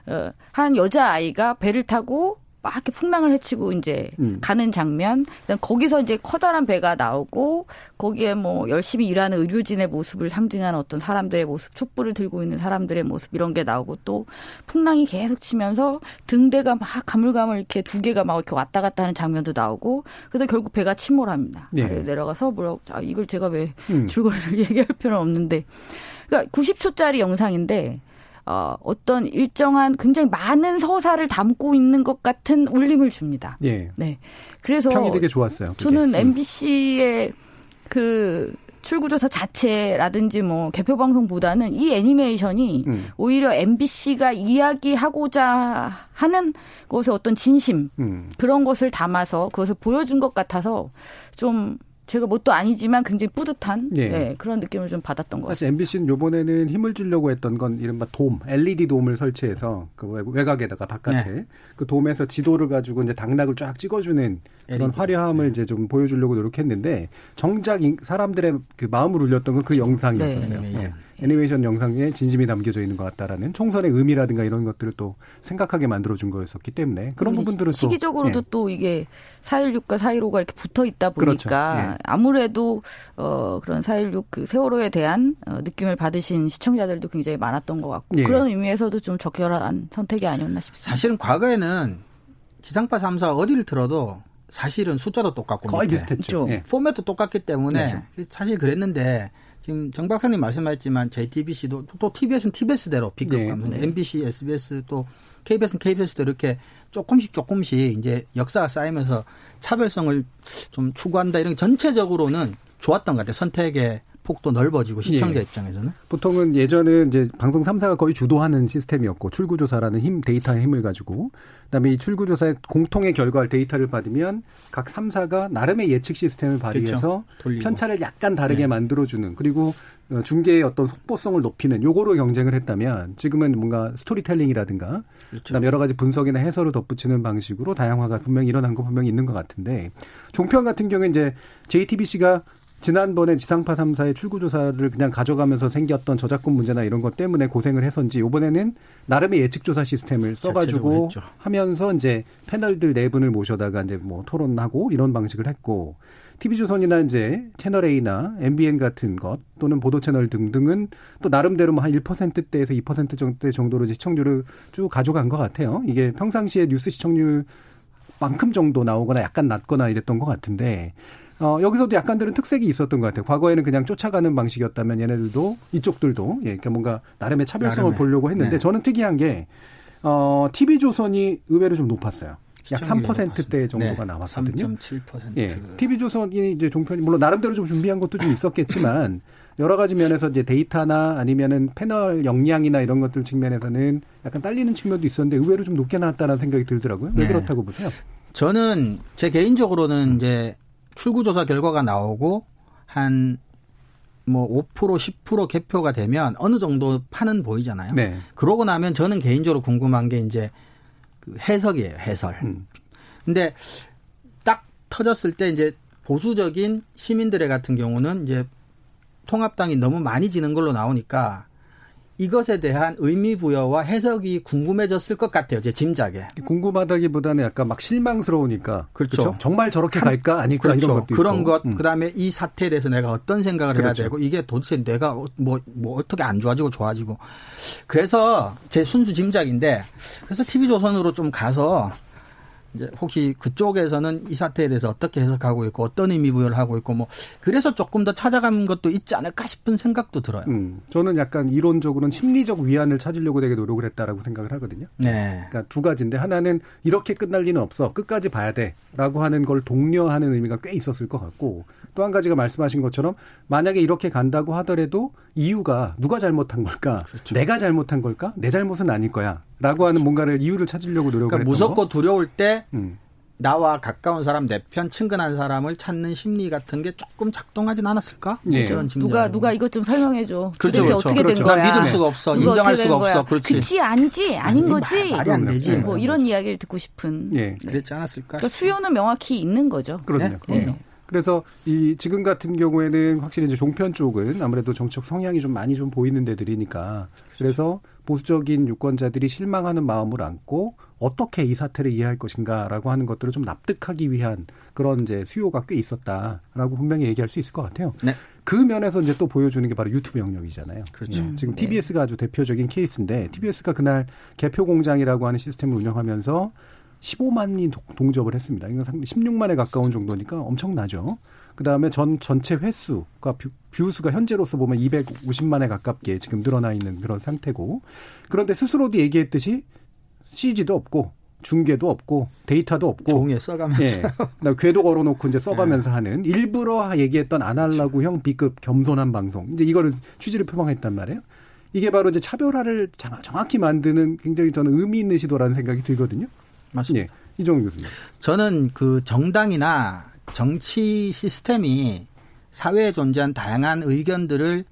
음. 어, 한 여자 아이가 배를 타고 막 이렇게 풍랑을 헤치고 이제 음. 가는 장면. 거기서 이제 커다란 배가 나오고 거기에 뭐 열심히 일하는 의료진의 모습을 상징하는 어떤 사람들의 모습, 촛불을 들고 있는 사람들의 모습 이런 게 나오고 또 풍랑이 계속 치면서 등대가 막 가물가물 이렇게 두 개가 막 이렇게 왔다 갔다 하는 장면도 나오고 그래서 결국 배가 침몰합니다. 네. 내려가서 뭐라고 아 이걸 제가 왜 음. 줄거리를 얘기할 필요는 없는데 그러니까 90초짜리 영상인데 어, 어떤 일정한 굉장히 많은 서사를 담고 있는 것 같은 울림을 줍니다. 예. 네. 그래서 평이 되게 좋았어요. 그게. 저는 MBC의 그 출구조사 자체라든지 뭐 개표 방송보다는 이 애니메이션이 음. 오히려 MBC가 이야기하고자 하는 것의 어떤 진심 음. 그런 것을 담아서 그것을 보여준 것 같아서 좀 제가 뭣도 아니지만 굉장히 뿌듯한 예. 네, 그런 느낌을 좀 받았던 것 같아요. 사실 MBC는 요번에는 힘을 주려고 했던 건 이른바 돔, LED 돔을 설치해서 그 외곽에다가 바깥에 네. 그 돔에서 지도를 가지고 이제 당락을 쫙 찍어주는 그런 LED. 화려함을 네. 이제 좀 보여주려고 노력했는데 정작 사람들의 그 마음을 울렸던 건 그 영상이었었어요. 애니메이션 영상에 진심이 담겨져 있는 것 같다라는 총선의 의미라든가 이런 것들을 또 생각하게 만들어준 거였었기 때문에 그런 부분들은 시기적으로도 또, 예. 또 이게 4.16과 4.15가 이렇게 붙어 있다 보니까 그렇죠. 예. 아무래도 어 그런 4.16 그 세월호에 대한 어, 느낌을 받으신 시청자들도 굉장히 많았던 것 같고 예. 그런 의미에서도 좀 적절한 선택이 아니었나 싶습니다. 사실은 과거에는 지상파 3사 어디를 들어도 사실은 숫자도 똑같고 거의 비슷했죠. 예. 포맷도 똑같기 때문에 네. 사실 그랬는데 지금 정 박사님 말씀하셨지만 JTBC도 또 TBS는 TBS대로 B급 네. 네. MBC, SBS 또 KBS는 KBS대로 이렇게 조금씩 조금씩 이제 역사가 쌓이면서 차별성을 좀 추구한다 이런 게 전체적으로는 좋았던 것 같아요. 선택의 폭도 넓어지고 시청자 예. 입장에서는 보통은 예전은 이제 방송 3사가 거의 주도하는 시스템이었고 출구 조사라는 힘 데이터의 힘을 가지고 그다음에 이 출구 조사의 공통의 결과를 데이터를 받으면 각 3사가 나름의 예측 시스템을 발휘해서 그렇죠. 편차를 약간 다르게 네. 만들어 주는 그리고 어, 중계의 어떤 속보성을 높이는 요거로 경쟁을 했다면 지금은 뭔가 스토리텔링이라든가 그렇죠. 그다음에 여러 가지 분석이나 해설을 덧붙이는 방식으로 다양화가 분명히 일어난 거 분명히 있는 것 같은데 종편 같은 경우에 이제 JTBC가 지난번에 지상파 3사의 출구조사를 그냥 가져가면서 생겼던 저작권 문제나 이런 것 때문에 고생을 해서인지 이번에는 나름의 예측조사 시스템을 써가지고 하면서 이제 패널들 네 분을 모셔다가 이제 뭐 토론하고 이런 방식을 했고 TV조선이나 이제 채널 A나 MBN 같은 것 또는 보도 채널 등등은 또 나름대로 뭐 한 1%대에서 2% 정도 정도로 시청률을 쭉 가져간 것 같아요. 이게 평상시에 뉴스 시청률 만큼 정도 나오거나 약간 낮거나 이랬던 것 같은데 어, 여기서도 약간들은 특색이 있었던 것 같아요. 과거에는 그냥 쫓아가는 방식이었다면 얘네들도 이쪽들도 예, 그러니까 뭔가 나름의 차별성을 나름의. 보려고 했는데 네. 저는 특이한 게 어, TV조선이 의외로 좀 높았어요. 약 3%대 정도가 네. 나왔거든요. 3.7%. 예. TV조선이 이제 종편이 물론 나름대로 좀 준비한 것도 좀 있었겠지만 여러 가지 면에서 이제 데이터나 아니면은 패널 역량이나 이런 것들 측면에서는 약간 딸리는 측면도 있었는데 의외로 좀 높게 나왔다는 생각이 들더라고요. 왜 네. 그렇다고 보세요? 저는 제 개인적으로는 음. 이제 출구조사 결과가 나오고 한 뭐5% 10% 개표가 되면 어느 정도 판은 보이잖아요. 네. 그러고 나면 저는 개인적으로 궁금한 게 이제 그 해석이에요. 해설. 음. 근데 딱 터졌을 때 이제 보수적인 시민들의 같은 경우는 이제 통합당이 너무 많이 지는 걸로 나오니까 이것에 대한 의미 부여와 해석이 궁금해졌을 것 같아요. 제 짐작에. 궁금하다기보다는 약간 막 실망스러우니까. 그렇죠. 그렇죠? 정말 저렇게 갈까 아닐까 그렇죠. 이런 것도 그런 있고. 것. 음. 그다음에 이 사태에 대해서 내가 어떤 생각을 그렇죠. 해야 되고 이게 도대체 내가 뭐, 뭐 어떻게 안 좋아지고 좋아지고. 그래서 제 순수 짐작인데 그래서 TV조선으로 좀 가서 이제 혹시 그쪽에서는 이 사태에 대해서 어떻게 해석하고 있고 어떤 의미 부여를 하고 있고 뭐 그래서 조금 더 찾아간 것도 있지 않을까 싶은 생각도 들어요. 음, 저는 약간 이론적으로는 심리적 위안을 찾으려고 되게 노력을 했다라고 생각을 하거든요. 네. 그러니까 두 가지인데 하나는 이렇게 끝날 리는 없어 끝까지 봐야 돼라고 하는 걸 독려하는 의미가 꽤 있었을 것 같고 또 한 가지가 말씀하신 것처럼 만약에 이렇게 간다고 하더라도 이유가 누가 잘못한 걸까? 그렇죠. 내가 잘못한 걸까? 내 잘못은 아닐 거야. 라고 하는 뭔가를 이유를 찾으려고 노력을 그러니까 무섭고 거? 두려울 때 음. 나와 가까운 사람 내 편 친근한 사람을 찾는 심리 같은 게 조금 작동하진 않았을까? 네. 누가 누가 이것 좀 설명해 줘. 그렇죠, 그렇죠. 어떻게 그렇죠. 된 거야? 믿을 수가 없어. 인정할 수가 없어. 그렇지. 그치 아니지 아닌 거지. 말 이 안 되지. 뭐 이런 이야기를 듣고 싶은. 네. 그랬지 않았을까? 그러니까 수요는 명확히 있는 거죠. 그럼요. 네? 네. 그래서 이 지금 같은 경우에는 확실히 이제 종편 쪽은 아무래도 정책 성향이 좀 많이 좀 보이는 데들이니까 그래서 보수적인 유권자들이 실망하는 마음을 안고 어떻게 이 사태를 이해할 것인가라고 하는 것들을 좀 납득하기 위한 그런 이제 수요가 꽤 있었다라고 분명히 얘기할 수 있을 것 같아요. 네. 그 면에서 이제 또 보여주는 게 바로 유튜브 영역이잖아요. 그렇죠. 음. 지금 TBS가 아주 대표적인 케이스인데 TBS가 그날 개표 공장이라고 하는 시스템을 운영하면서 15만이 동접을 했습니다. 이건 16만에 가까운 정도니까 엄청나죠. 그 다음에 전 전체 횟수가 뷰, 뷰수가 현재로서 보면 250만에 가깝게 지금 늘어나 있는 그런 상태고 그런데 스스로도 얘기했듯이 CG도 없고 중계도 없고 데이터도 없고 종이에 써가면서 예, 궤도 걸어놓고 이제 써가면서 네. 하는 일부러 얘기했던 아날라구형 B급 겸손한 방송 이제 이거를 취지를 표방했단 말이에요. 이게 바로 이제 차별화를 정확히 만드는 굉장히 저는 의미 있는 시도라는 생각이 들거든요. 맞습니다. 예, 이종훈 교수님. 저는 그 정당이나 정치 시스템이 사회에 존재한 다양한 의견들을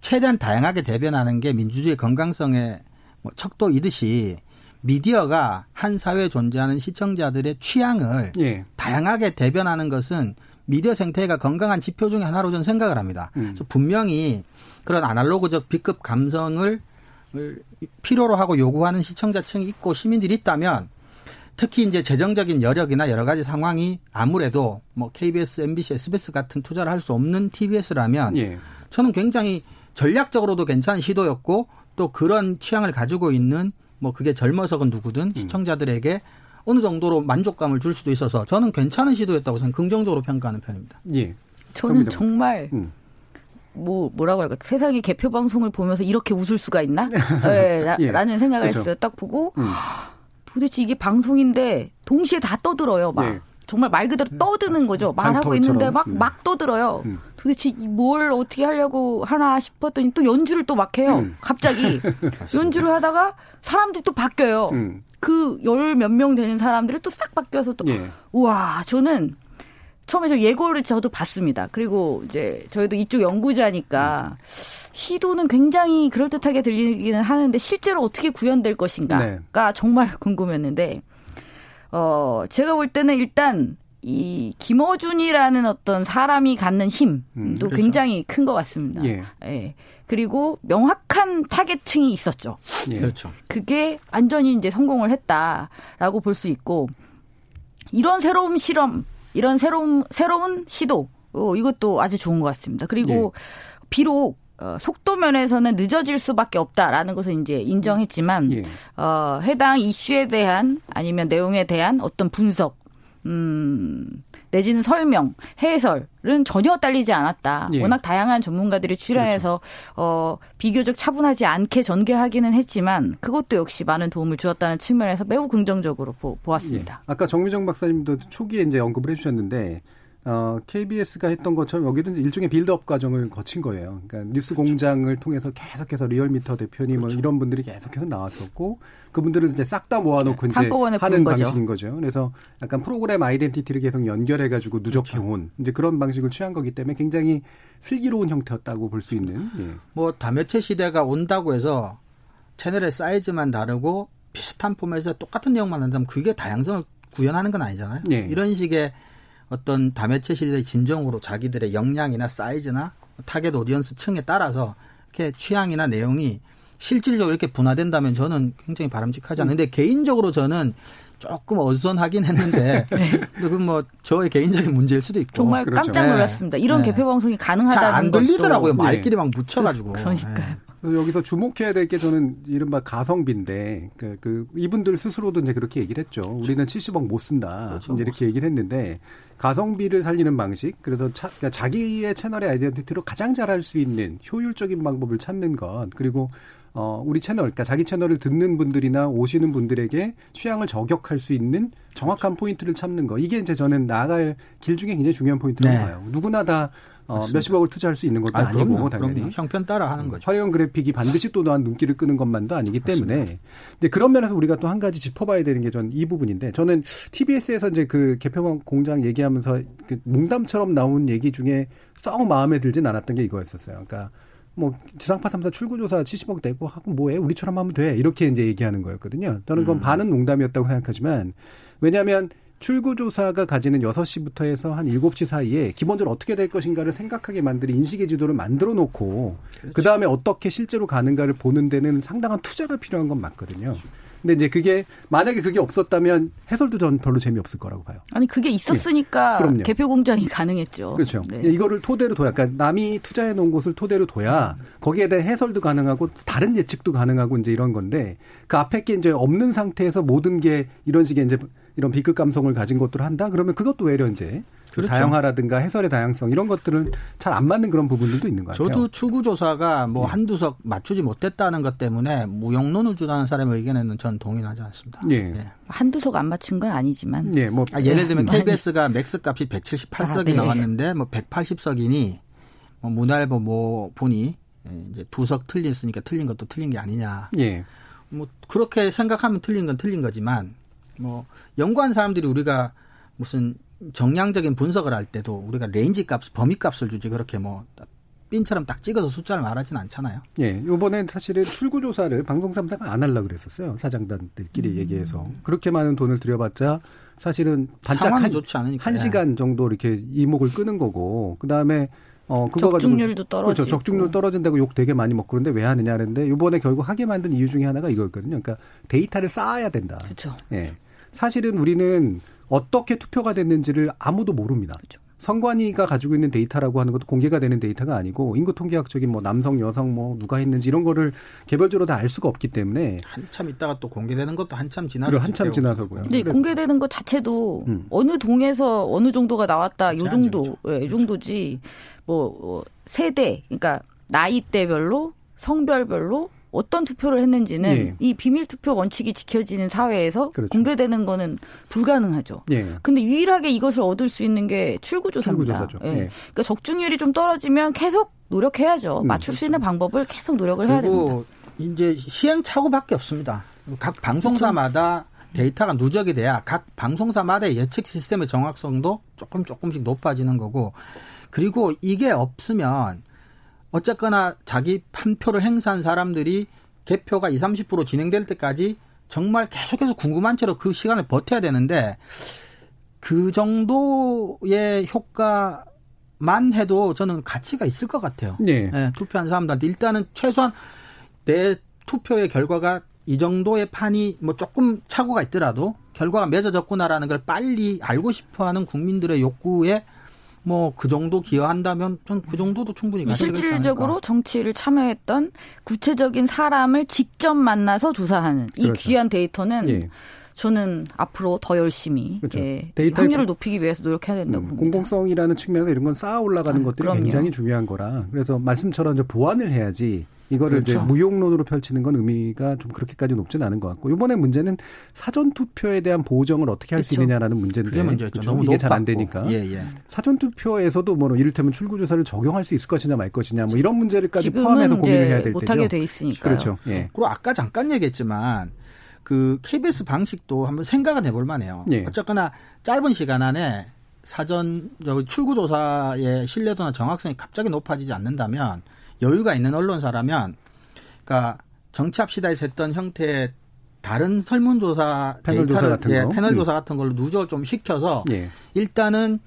최대한 다양하게 대변하는 게 민주주의 건강성의 뭐 척도이듯이 미디어가 한 사회에 존재하는 시청자들의 취향을 예. 다양하게 대변하는 것은 미디어 생태가 건강한 지표 중에 하나로 저는 생각을 합니다. 음. 그래서 분명히 그런 아날로그적 B급 감성을 필요로 하고 요구하는 시청자층이 있고 시민들이 있다면 특히 이제 재정적인 여력이나 여러 가지 상황이 아무래도 뭐 KBS, MBC, SBS 같은 투자를 할 수 없는 TBS라면 예. 저는 굉장히 전략적으로도 괜찮은 시도였고 또 그런 취향을 가지고 있는 뭐 그게 젊어서건 누구든 음. 시청자들에게 어느 정도로 만족감을 줄 수도 있어서 저는 괜찮은 시도였다고 생각 긍정적으로 평가하는 편입니다. 예. 저는 정말 음. 뭐 뭐라고 할까 세상의 개표 방송을 보면서 이렇게 웃을 수가 있나? 네, 라, 예. 라는 생각을 그렇죠. 했어요. 딱 보고 음. 도대체 이게 방송인데 동시에 다 떠들어요. 막 예. 정말 말 그대로 떠드는 거죠. 말하고 있는데 막막 음. 막 떠들어요. 음. 도대체 뭘 어떻게 하려고 하나 싶었더니 또 연주를 또 막 해요. 음. 갑자기 연주를 하다가 사람들이 또 바뀌어요. 음. 그열 몇 명 되는 사람들이 또 싹 바뀌어서 또 예. 우와 저는 처음에 저 예고를 저도 봤습니다. 그리고 이제 저희도 이쪽 연구자니까 시도는 굉장히 그럴듯하게 들리기는 하는데 실제로 어떻게 구현될 것인가가 네. 정말 궁금했는데 어 제가 볼 때는 일단 이 김어준이라는 어떤 사람이 갖는 힘도 음, 그렇죠. 굉장히 큰 것 같습니다. 예. 예. 그리고 명확한 타겟층이 있었죠. 예. 그렇죠. 그게 완전히 이제 성공을 했다라고 볼 수 있고 이런 새로운 실험 이런 새로운 새로운 시도 어, 이것도 아주 좋은 것 같습니다. 그리고 예. 비록 어, 속도 면에서는 늦어질 수밖에 없다라는 것을 이제 인정했지만 예. 어, 해당 이슈에 대한 아니면 내용에 대한 어떤 분석 음, 내지는 설명, 해설은 전혀 딸리지 않았다. 예. 워낙 다양한 전문가들이 출연해서 그렇죠. 어, 비교적 차분하지 않게 전개하기는 했지만 그것도 역시 많은 도움을 주었다는 측면에서 매우 긍정적으로 보, 보았습니다. 예. 아까 정미정 박사님도 초기에 이제 언급을 해주셨는데 어, KBS가 했던 것처럼 여기도 일종의 빌드업 과정을 거친 거예요. 그러니까 뉴스 그렇죠. 공장을 통해서 계속해서 리얼미터 대표님 뭐 그렇죠. 이런 분들이 계속해서 나왔었고 그분들을 이제 싹 다 모아놓고 이제 하는 방식인 거죠. 그래서 약간 프로그램 아이덴티티를 계속 연결해가지고 누적해 온 그렇죠. 이제 그런 방식을 취한 거기 때문에 굉장히 슬기로운 형태였다고 볼 수 있는. 예. 뭐 다매체 시대가 온다고 해서 채널의 사이즈만 다르고 비슷한 포맷에서 똑같은 내용만 한다면 그게 다양성을 구현하는 건 아니잖아요. 예. 이런 식의 어떤 다매체 시대의 진정으로 자기들의 역량이나 사이즈나 target audience 층에 따라서 이렇게 취향이나 내용이 실질적으로 이렇게 분화된다면 저는 굉장히 바람직하지 않은데 개인적으로 저는 조금 어수선하긴 했는데 네. 그건 뭐 저의 개인적인 문제일 수도 있고 정말 그렇죠. 깜짝 놀랐습니다. 이런 네. 개표 방송이 가능하다는 안 들리더라고요. 말끼리 막 묻혀가지고. 그러니까요. 네. 여기서 주목해야 될 게 저는 이른바 가성비인데 그, 그 이분들 스스로도 이제 그렇게 얘기를 했죠. 우리는 70억 못 쓴다. 그렇죠. 이제 이렇게 얘기를 했는데 가성비를 살리는 방식, 그래서 차, 그러니까 자기의 채널의 아이덴티티로 가장 잘할 수 있는 효율적인 방법을 찾는 것, 그리고 어, 우리 채널, 그러니까 자기 채널을 듣는 분들이나 오시는 분들에게 취향을 저격할 수 있는 정확한. 포인트를 찾는 거. 이게 이제 저는 나아갈 길 중에 굉장히 중요한 포인트라고 네. 봐요. 누구나 다 어, 몇십억을 투자할 수 있는 것도 아, 니고 그럼요, 당연히 그럼요. 형편 따라 하는 거죠. 화려한 그래픽이 반드시 또 또한 눈길을 끄는 것만도 아니기 때문에 맞습니다. 근데 그런 면에서 우리가 또 한 가지 짚어봐야 되는 게 전 이 부분인데 저는 TBS에서 이제 그 개표 공장 얘기하면서 그 농담처럼 나온 얘기 중에 썩 마음에 들진 않았던 게 이거였었어요. 그러니까 뭐 지상파 3사 출구조사 70억 내고 하고 뭐해 우리처럼 하면 돼 이렇게 이제 얘기하는 거였거든요. 저는 그건 음. 반은 농담이었다고 생각하지만 왜냐하면 출구조사가 가지는 6시부터 해서 한 7시 사이에 기본적으로 어떻게 될 것인가를 생각하게 만드는 인식의 지도를 만들어 놓고 그렇죠. 그다음에 어떻게 실제로 가는가를 보는 데는 상당한 투자가 필요한 건 맞거든요. 근데 이제 그게 만약에 그게 없었다면 해설도 전 별로 재미없을 거라고 봐요. 아니 그게 있었으니까 네. 대표 공장이 가능했죠. 그렇죠. 네. 이거를 토대로 둬야 그러니까 남이 투자해 놓은 곳을 토대로 둬야 거기에 대한 해설도 가능하고 다른 예측도 가능하고 이제 이런 건데 그 앞에 게 이제 없는 상태에서 모든 게 이런 식의 이제 이런 비극 감성을 가진 것들을 한다? 그러면 그것도 외려 이제 그렇죠. 다양화라든가 해설의 다양성 이런 것들은 잘 안 맞는 그런 부분들도 있는 것 같아요. 저도 출구 조사가 뭐 네. 한두 석 맞추지 못했다는 것 때문에 무용론을 주장하는 사람의 의견에는 전 동의하지 않습니다. 예. 예. 한두 석 안 맞춘 건 아니지만. 예, 뭐 아, 예를 들면 KBS가 max 값이 178석이 아, 네. 나왔는데 뭐 180석이니 뭐 문화일보 뭐 분이 이제 두 석 틀렸으니까 틀린 것도 틀린 게 아니냐. 예. 뭐 그렇게 생각하면 틀린 건 틀린 거지만 뭐 연구한 사람들이 우리가 무슨 정량적인 분석을 할 때도 우리가 range 값, 범위 값을 주지 그렇게 뭐 핀처럼 딱 찍어서 숫자를 말하진 않잖아요. 예. 요번엔 사실은 출구 조사를 방송 3사가 안 하려고 그랬었어요. 사장단들끼리 음. 얘기해서. 그렇게 많은 돈을 들여봤자 사실은 반짝 한, 좋지 않으니까. 한 시간 정도 이렇게 이목을 끄는 거고, 그 다음에 어, 그거 적중률도 떨어지고. 그렇죠. 적중률 떨어진다고 욕 되게 많이 먹고 그런데 왜 하느냐 하는데 이번에 결국 하게 만든 이유 중에 하나가 이거였거든요. 그러니까 데이터를 쌓아야 된다. 그렇죠. 예. 사실은 우리는 어떻게 투표가 됐는지를 아무도 모릅니다. 그렇죠. 선관위가 가지고 있는 데이터라고 하는 것도 공개가 되는 데이터가 아니고 인구 통계학적인 뭐 남성, 여성 뭐 누가 했는지 이런 거를 개별적으로 다 알 수가 없기 때문에 한참 있다가 또 공개되는 것도 한참 지나서 한참 지나서고요. 근데 공개되는 것 자체도 음. 어느 동에서 어느 정도가 나왔다 요 정도, 예, 이 정도지 뭐, 뭐 세대, 그러니까 나이대별로 성별별로 어떤 투표를 했는지는 예. 이 비밀 투표 원칙이 지켜지는 사회에서 그렇죠. 공개되는 거는 불가능하죠. 예. 근데 유일하게 이것을 얻을 수 있는 게 출구조사입니다. 출구조사죠. 예. 예. 그러니까 적중률이 좀 떨어지면 계속 노력해야죠. 음, 맞출 그렇죠. 수 있는 방법을 계속 노력을 해야 됩니다. 이제 시행착오밖에 없습니다. 각 방송사마다 데이터가 누적이 돼야 각 방송사마다의 예측 시스템의 정확성도 조금 조금씩 높아지는 거고 그리고 이게 없으면 어쨌거나 자기 한 표를 행사한 사람들이 개표가 20, 30% 진행될 때까지 정말 계속해서 궁금한 채로 그 시간을 버텨야 되는데 그 정도의 효과만 해도 저는 가치가 있을 것 같아요. 네. 네 투표한 사람들한테 일단은 최소한 내 투표의 결과가 이 정도의 판이 뭐 조금 착오가 있더라도 결과가 맺어졌구나라는 걸 빨리 알고 싶어 하는 국민들의 욕구에 뭐 그 정도 기여한다면 전 그 정도도 충분히 실질적으로 정치를 참여했던 구체적인 사람을 직접 만나서 조사하는 이 그렇죠. 귀한 데이터는 예. 저는 앞으로 더 열심히 그렇죠. 예, 데이터 확률을 높이기 위해서 노력해야 된다고 음, 공공성이라는 측면에서 이런 건 쌓아 올라가는 아, 것들이 그럼요. 굉장히 중요한 거라 그래서 말씀처럼 이제 보완을 해야지 이거를 그렇죠. 이제 무용론으로 펼치는 건 의미가 좀 그렇게까지 높지는 않은 것 같고 이번에 문제는 사전 투표에 대한 보정을 어떻게 할수 그렇죠. 있느냐라는 문제인데 그렇죠. 너무 이게 잘 안 되니까 예, 예. 사전 투표에서도 뭐 이를테면 출구 조사를 적용할 수 있을 것이냐 말 것이냐 뭐 이런 문제를까지 포함해서 고민을 해야 될 못하게 돼 있으니까 그렇죠. 예. 그리고 아까 잠깐 얘기했지만 그 KBS 방식도 한번 생각은 해볼 만해요. 예. 어쨌거나 짧은 시간 안에 사전 출구 조사의 신뢰도나 정확성이 갑자기 높아지지 않는다면 여유가 있는 언론사라면 그러니까 정치합시다에서 했던 형태의 다른 설문조사 패널 조사 같은 예, 패널 조사 같은 걸로 누적을 좀 시켜서 예. 일단은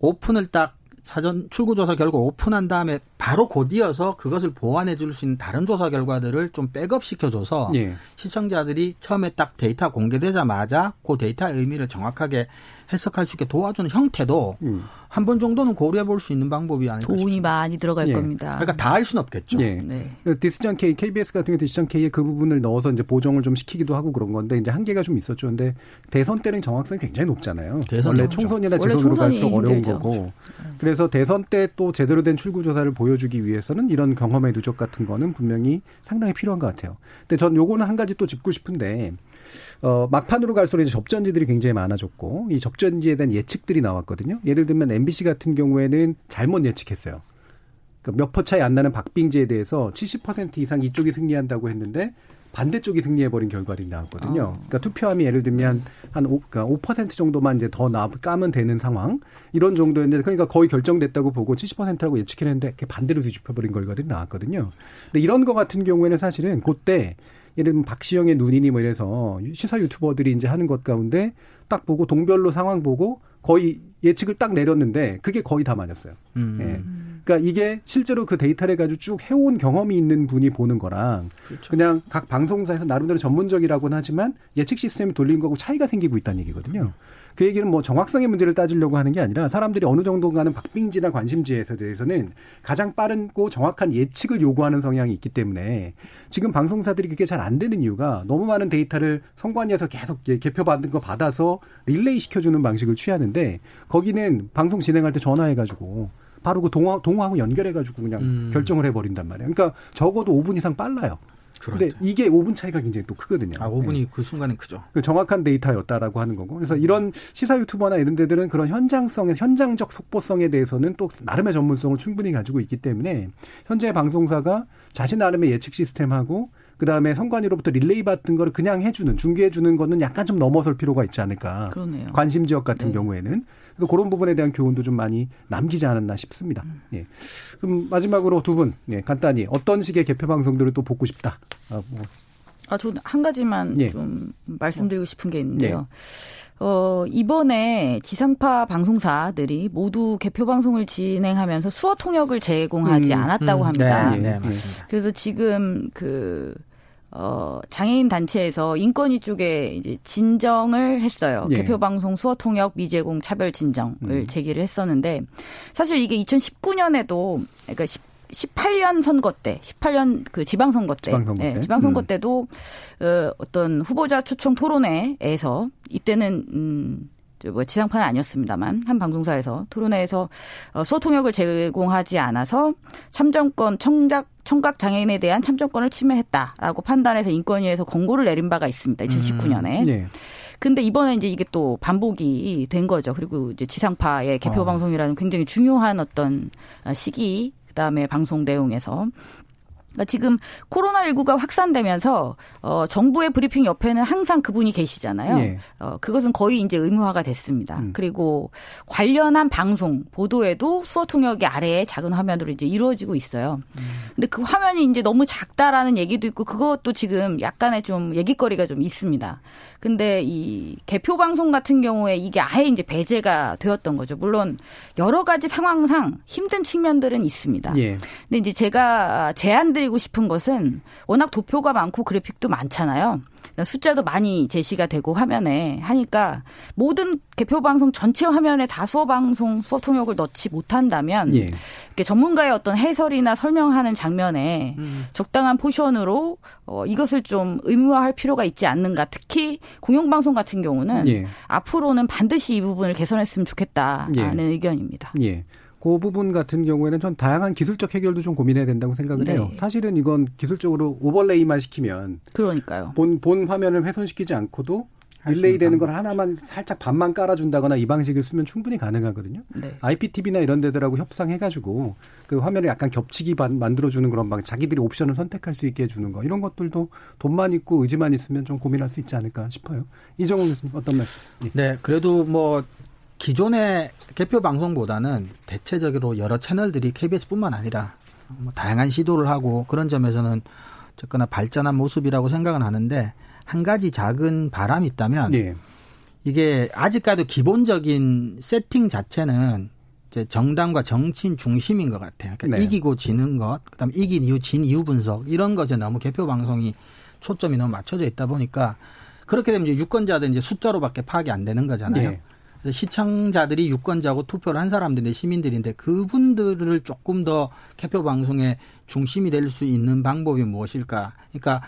오픈을 딱 사전 출구조사 결과 오픈한 다음에 바로 곧이어서 그것을 보완해 줄 수 있는 다른 조사 결과들을 좀 백업 시켜줘서 예. 시청자들이 처음에 딱 데이터 공개되자마자 그 데이터의 의미를 정확하게 해석할 수 있게 도와주는 형태도 음. 한번 정도는 고려해 볼 수 있는 방법이 아닐까 돈이 싶습니다. 많이 들어갈 예. 겁니다. 그러니까 다 할 수는 없겠죠. 예. 네. 디스전 K, KBS 같은 경우 디스전 K에 그 부분을 넣어서 이제 보정을 좀 시키기도 하고 그런 건데 이제 한계가 좀 있었죠. 근데 대선 때는 정확성이 굉장히 높잖아요. 대선 원래 총선이나 재선으로 갈수록 어려운 힘들죠. 거고. 그렇죠. 그래서 대선 때 또 제대로 된 출구 조사를 보여주기 위해서는 이런 경험의 누적 같은 거는 분명히 상당히 필요한 것 같아요. 근데 전 요거는 한 가지 또 짚고 싶은데 어, 막판으로 갈수록 이제 접전지들이 굉장히 많아졌고 이 접전지에 대한 예측들이 나왔거든요. 예를 들면 MBC 같은 경우에는 잘못 예측했어요. 그러니까 몇퍼 차이 안 나는 박빙지에 대해서 70% 이상 이쪽이 승리한다고 했는데 반대쪽이 승리해버린 결과들이 나왔거든요. 어. 그러니까 투표함이 예를 들면 한 5, 그러니까 5% 정도만 이제 더 나, 까면 되는 상황. 이런 정도였는데, 그러니까 거의 결정됐다고 보고 70%라고 예측했는데, 반대로 뒤집혀버린 결과들이 나왔거든요. 근데 이런 거 같은 경우에는 사실은 그때 예를 들면 박시영의 눈이니 뭐 이래서 시사 유튜버들이 이제 하는 것 가운데 딱 보고 동별로 상황 보고 거의 예측을 딱 내렸는데 그게 거의 다 맞았어요. 음. 예. 그러니까 이게 실제로 그 데이터를 가지고 쭉 해온 경험이 있는 분이 보는 거랑 그렇죠. 그냥 각 방송사에서 나름대로 전문적이라고는 하지만 예측 시스템이 돌린 거고 차이가 생기고 있다는 얘기거든요. 음. 그 얘기는 뭐 정확성의 문제를 따지려고 하는 게 아니라 사람들이 어느 정도가는 박빙지나 관심지에 대해서는 가장 빠른고 정확한 예측을 요구하는 성향이 있기 때문에 지금 방송사들이 그게 잘 안 되는 이유가 너무 많은 데이터를 선관위에서 계속 개표받은 거 받아서 릴레이 시켜주는 방식을 취하는데 거기는 방송 진행할 때 전화해가지고 바로 그 동화, 동화하고 연결해가지고 그냥 음. 결정을 해버린단 말이에요. 그러니까 적어도 5분 이상 빨라요. 그런데. 이게 5분 차이가 굉장히 또 크거든요. 아, 5분이 네. 그 순간은 크죠. 그 정확한 데이터였다라고 하는 거고. 그래서 이런 시사 유튜버나 이런 데들은 그런 현장성의 현장적 속보성에 대해서는 또 나름의 전문성을 충분히 가지고 있기 때문에 현재 방송사가 자신 나름의 예측 시스템하고 그다음에 선관위로부터 릴레이 받은 거를 그냥 해주는 중계해주는 거는 약간 좀 넘어설 필요가 있지 않을까. 그러네요. 관심 지역 같은 네. 경우에는 그래서 그런 부분에 대한 교훈도 좀 많이 남기지 않았나 싶습니다. 음. 예. 그럼 마지막으로 두 분, 예, 간단히 어떤 식의 개표 방송들을 또 보고 싶다. 아, 뭐. 아, 저한 가지만 예. 좀 말씀드리고 싶은 게 있는데요. 예. 어, 이번에 지상파 방송사들이 모두 개표 방송을 진행하면서 수어 통역을 제공하지 음, 않았다고 음, 합니다. 네, 네, 네, 그래서 지금 그 어, 장애인 단체에서 인권위 쪽에 이제 진정을 했어요. 예. 개표 방송 수어 통역 미제공 차별 진정을 음. 제기를 했었는데 사실 이게 2019년에도 그러니까 10, 18년 선거 때, 18년 그 지방선거 때, 지방선거, 네, 때. 지방선거 음. 때도 어, 어떤 후보자 초청 토론회에서 이때는 음, 뭐 지상파는 아니었습니다만 한 방송사에서 토론회에서 어, 수어 통역을 제공하지 않아서 참정권 청작 청각 장애인에 대한 참정권을 침해했다라고 판단해서 인권위에서 권고를 내린 바가 있습니다. 2019년에. 음, 네. 근데 이번에 이제 이게 또 반복이 된 거죠. 그리고 이제 지상파의 개표 어. 방송이라는 굉장히 중요한 어떤 시기 그다음에 방송 내용에서 그러니까 지금 코로나19가 확산되면서 어 정부의 브리핑 옆에는 항상 그분이 계시잖아요. 네. 어 그것은 거의 이제 의무화가 됐습니다. 음. 그리고 관련한 방송 보도에도 수어 통역이 아래에 작은 화면으로 이제 이루어지고 있어요. 음. 근데 그 화면이 이제 너무 작다라는 얘기도 있고 그것도 지금 약간의 좀 얘기거리가 좀 있습니다. 근데 이 개표 방송 같은 경우에 이게 아예 이제 배제가 되었던 거죠. 물론 여러 가지 상황상 힘든 측면들은 있습니다. 예. 근데 이제 제가 제안 드리고 싶은 것은 워낙 도표가 많고 그래픽도 많잖아요. 숫자도 많이 제시가 되고 화면에 하니까 모든 개표 방송 전체 화면에 다 수어 방송 수어 통역을 넣지 못한다면 예. 전문가의 어떤 해설이나 설명하는 장면에 음. 적당한 포션으로 어, 이것을 좀 의무화할 필요가 있지 않는가. 특히 공영방송 같은 경우는 예. 앞으로는 반드시 이 부분을 개선했으면 좋겠다는 예. 의견입니다. 예. 그 부분 같은 경우에는 전 다양한 기술적 해결도 좀 고민해야 된다고 생각을 네. 해요. 사실은 이건 기술적으로 오버레이만 시키면 그러니까요. 본, 본 화면을 훼손시키지 않고도 릴레이 되는 걸 하나만 살짝 반만 깔아준다거나 이 방식을 쓰면 충분히 가능하거든요. 네. IPTV나 이런 데들하고 협상해가지고 그 화면을 약간 겹치기 만들어주는 그런 방 자기들이 옵션을 선택할 수 있게 해주는 거 이런 것들도 돈만 있고 의지만 있으면 좀 고민할 수 있지 않을까 싶어요. 이정훈 교수님 어떤 말씀? 예. 네, 그래도 뭐 기존의 개표 방송보다는 대체적으로 여러 채널들이 KBS뿐만 아니라 뭐 다양한 시도를 하고 그런 점에서는 어쨌거나 발전한 모습이라고 생각은 하는데 한 가지 작은 바람이 있다면 네. 이게 아직까지 기본적인 세팅 자체는 이제 정당과 정치인 중심인 것 같아요. 그러니까 네. 이기고 지는 것, 그다음 이긴 이후 진 이후 분석 이런 것에 너무 개표 방송이 초점이 너무 맞춰져 있다 보니까 그렇게 되면 이제 유권자들 이제 숫자로밖에 파악이 안 되는 거잖아요. 네. 시청자들이 유권자고 투표를 한 사람들인데 시민들인데 그분들을 조금 더 개표 방송의 중심이 될 수 있는 방법이 무엇일까? 그러니까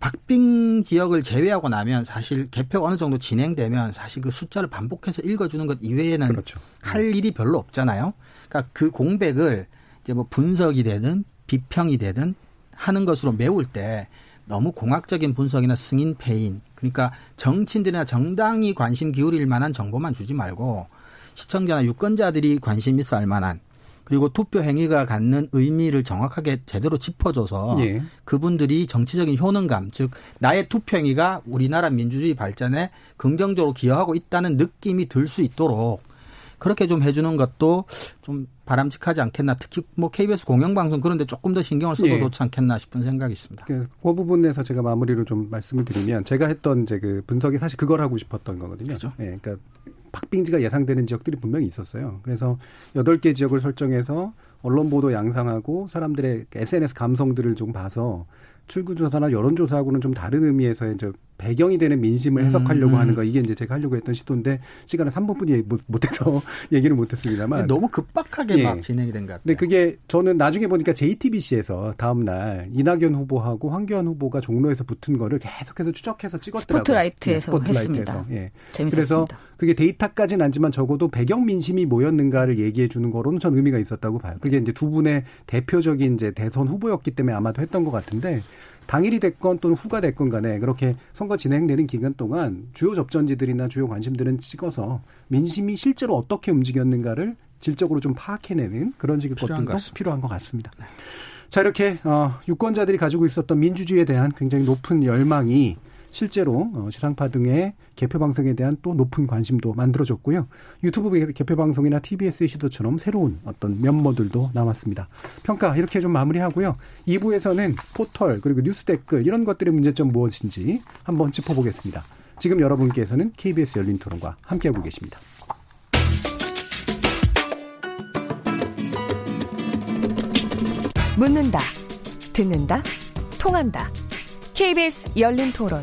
박빙 지역을 제외하고 나면 사실 개표 어느 정도 진행되면 사실 그 숫자를 반복해서 읽어주는 것 이외에는 그렇죠. 할 일이 별로 없잖아요. 그러니까 그 공백을 이제 뭐 분석이 되든 비평이 되든 하는 것으로 메울 때 너무 공학적인 분석이나 승인 패인 그러니까 정치인들이나 정당이 관심 기울일 만한 정보만 주지 말고 시청자나 유권자들이 관심 있어 할 만한 그리고 투표 행위가 갖는 의미를 정확하게 제대로 짚어줘서 예. 그분들이 정치적인 효능감, 즉 나의 투표 행위가 우리나라 민주주의 발전에 긍정적으로 기여하고 있다는 느낌이 들 수 있도록 그렇게 좀 해주는 것도 좀 바람직하지 않겠나. 특히 뭐 KBS 공영방송 그런데 조금 더 신경을 써도 예. 좋지 않겠나 싶은 생각이 있습니다. 그, 그 부분에서 제가 마무리로 좀 말씀을 드리면 제가 했던 이제 그 분석이 사실 그걸 하고 싶었던 거거든요. 그렇죠. 예, 그러니까 박빙지가 예상되는 지역들이 분명히 있었어요. 그래서 여덟 개 지역을 설정해서 언론 보도 양상하고 사람들의 SNS 감성들을 좀 봐서 출구조사나 여론조사하고는 좀 다른 의미에서 이제 배경이 되는 민심을 해석하려고 음. 하는 거 이게 이제 제가 하려고 했던 시도인데 시간을 3분뿐이 못해서 얘기를 못했습니다만 너무 급박하게 예. 막 진행이 된 것 같아요. 근데 그게 저는 나중에 보니까 JTBC에서 다음 날 이낙연 후보하고 황교안 후보가 종로에서 붙은 거를 계속해서 추적해서 찍었더라고요. 스포트라이트에서, 네, 스포트라이트에서. 했습니다. 예. 재밌었습니다. 그래서 그게 데이터까지는 아니지만 적어도 배경 민심이 뭐였는가를 얘기해 주는 거로는 전 의미가 있었다고 봐요. 그게 이제 두 분의 대표적인 이제 대선 후보였기 때문에 아마도 했던 것 같은데 당일이 됐건 또는 후가 됐건 간에 그렇게 선거 진행되는 기간 동안 주요 접전지들이나 주요 관심들은 찍어서 민심이 실제로 어떻게 움직였는가를 질적으로 좀 파악해내는 그런 식의 것들도 필요한 것 같습니다. 네. 자 이렇게 어, 유권자들이 가지고 있었던 민주주의에 대한 굉장히 높은 열망이 실제로 어, 지상파 등의 개표 방송에 대한 또 높은 관심도 만들어졌고요. 유튜브 개표 방송이나 TBS의 시도처럼 새로운 어떤 면모들도 나왔습니다. 평가 이렇게 좀 마무리하고요. 2부에서는 포털 그리고 뉴스 댓글 이런 것들의 문제점 무엇인지 한번 짚어보겠습니다. 지금 여러분께서는 KBS 열린 토론과 함께하고 계십니다. 묻는다, 듣는다, 통한다. KBS 열린 토론.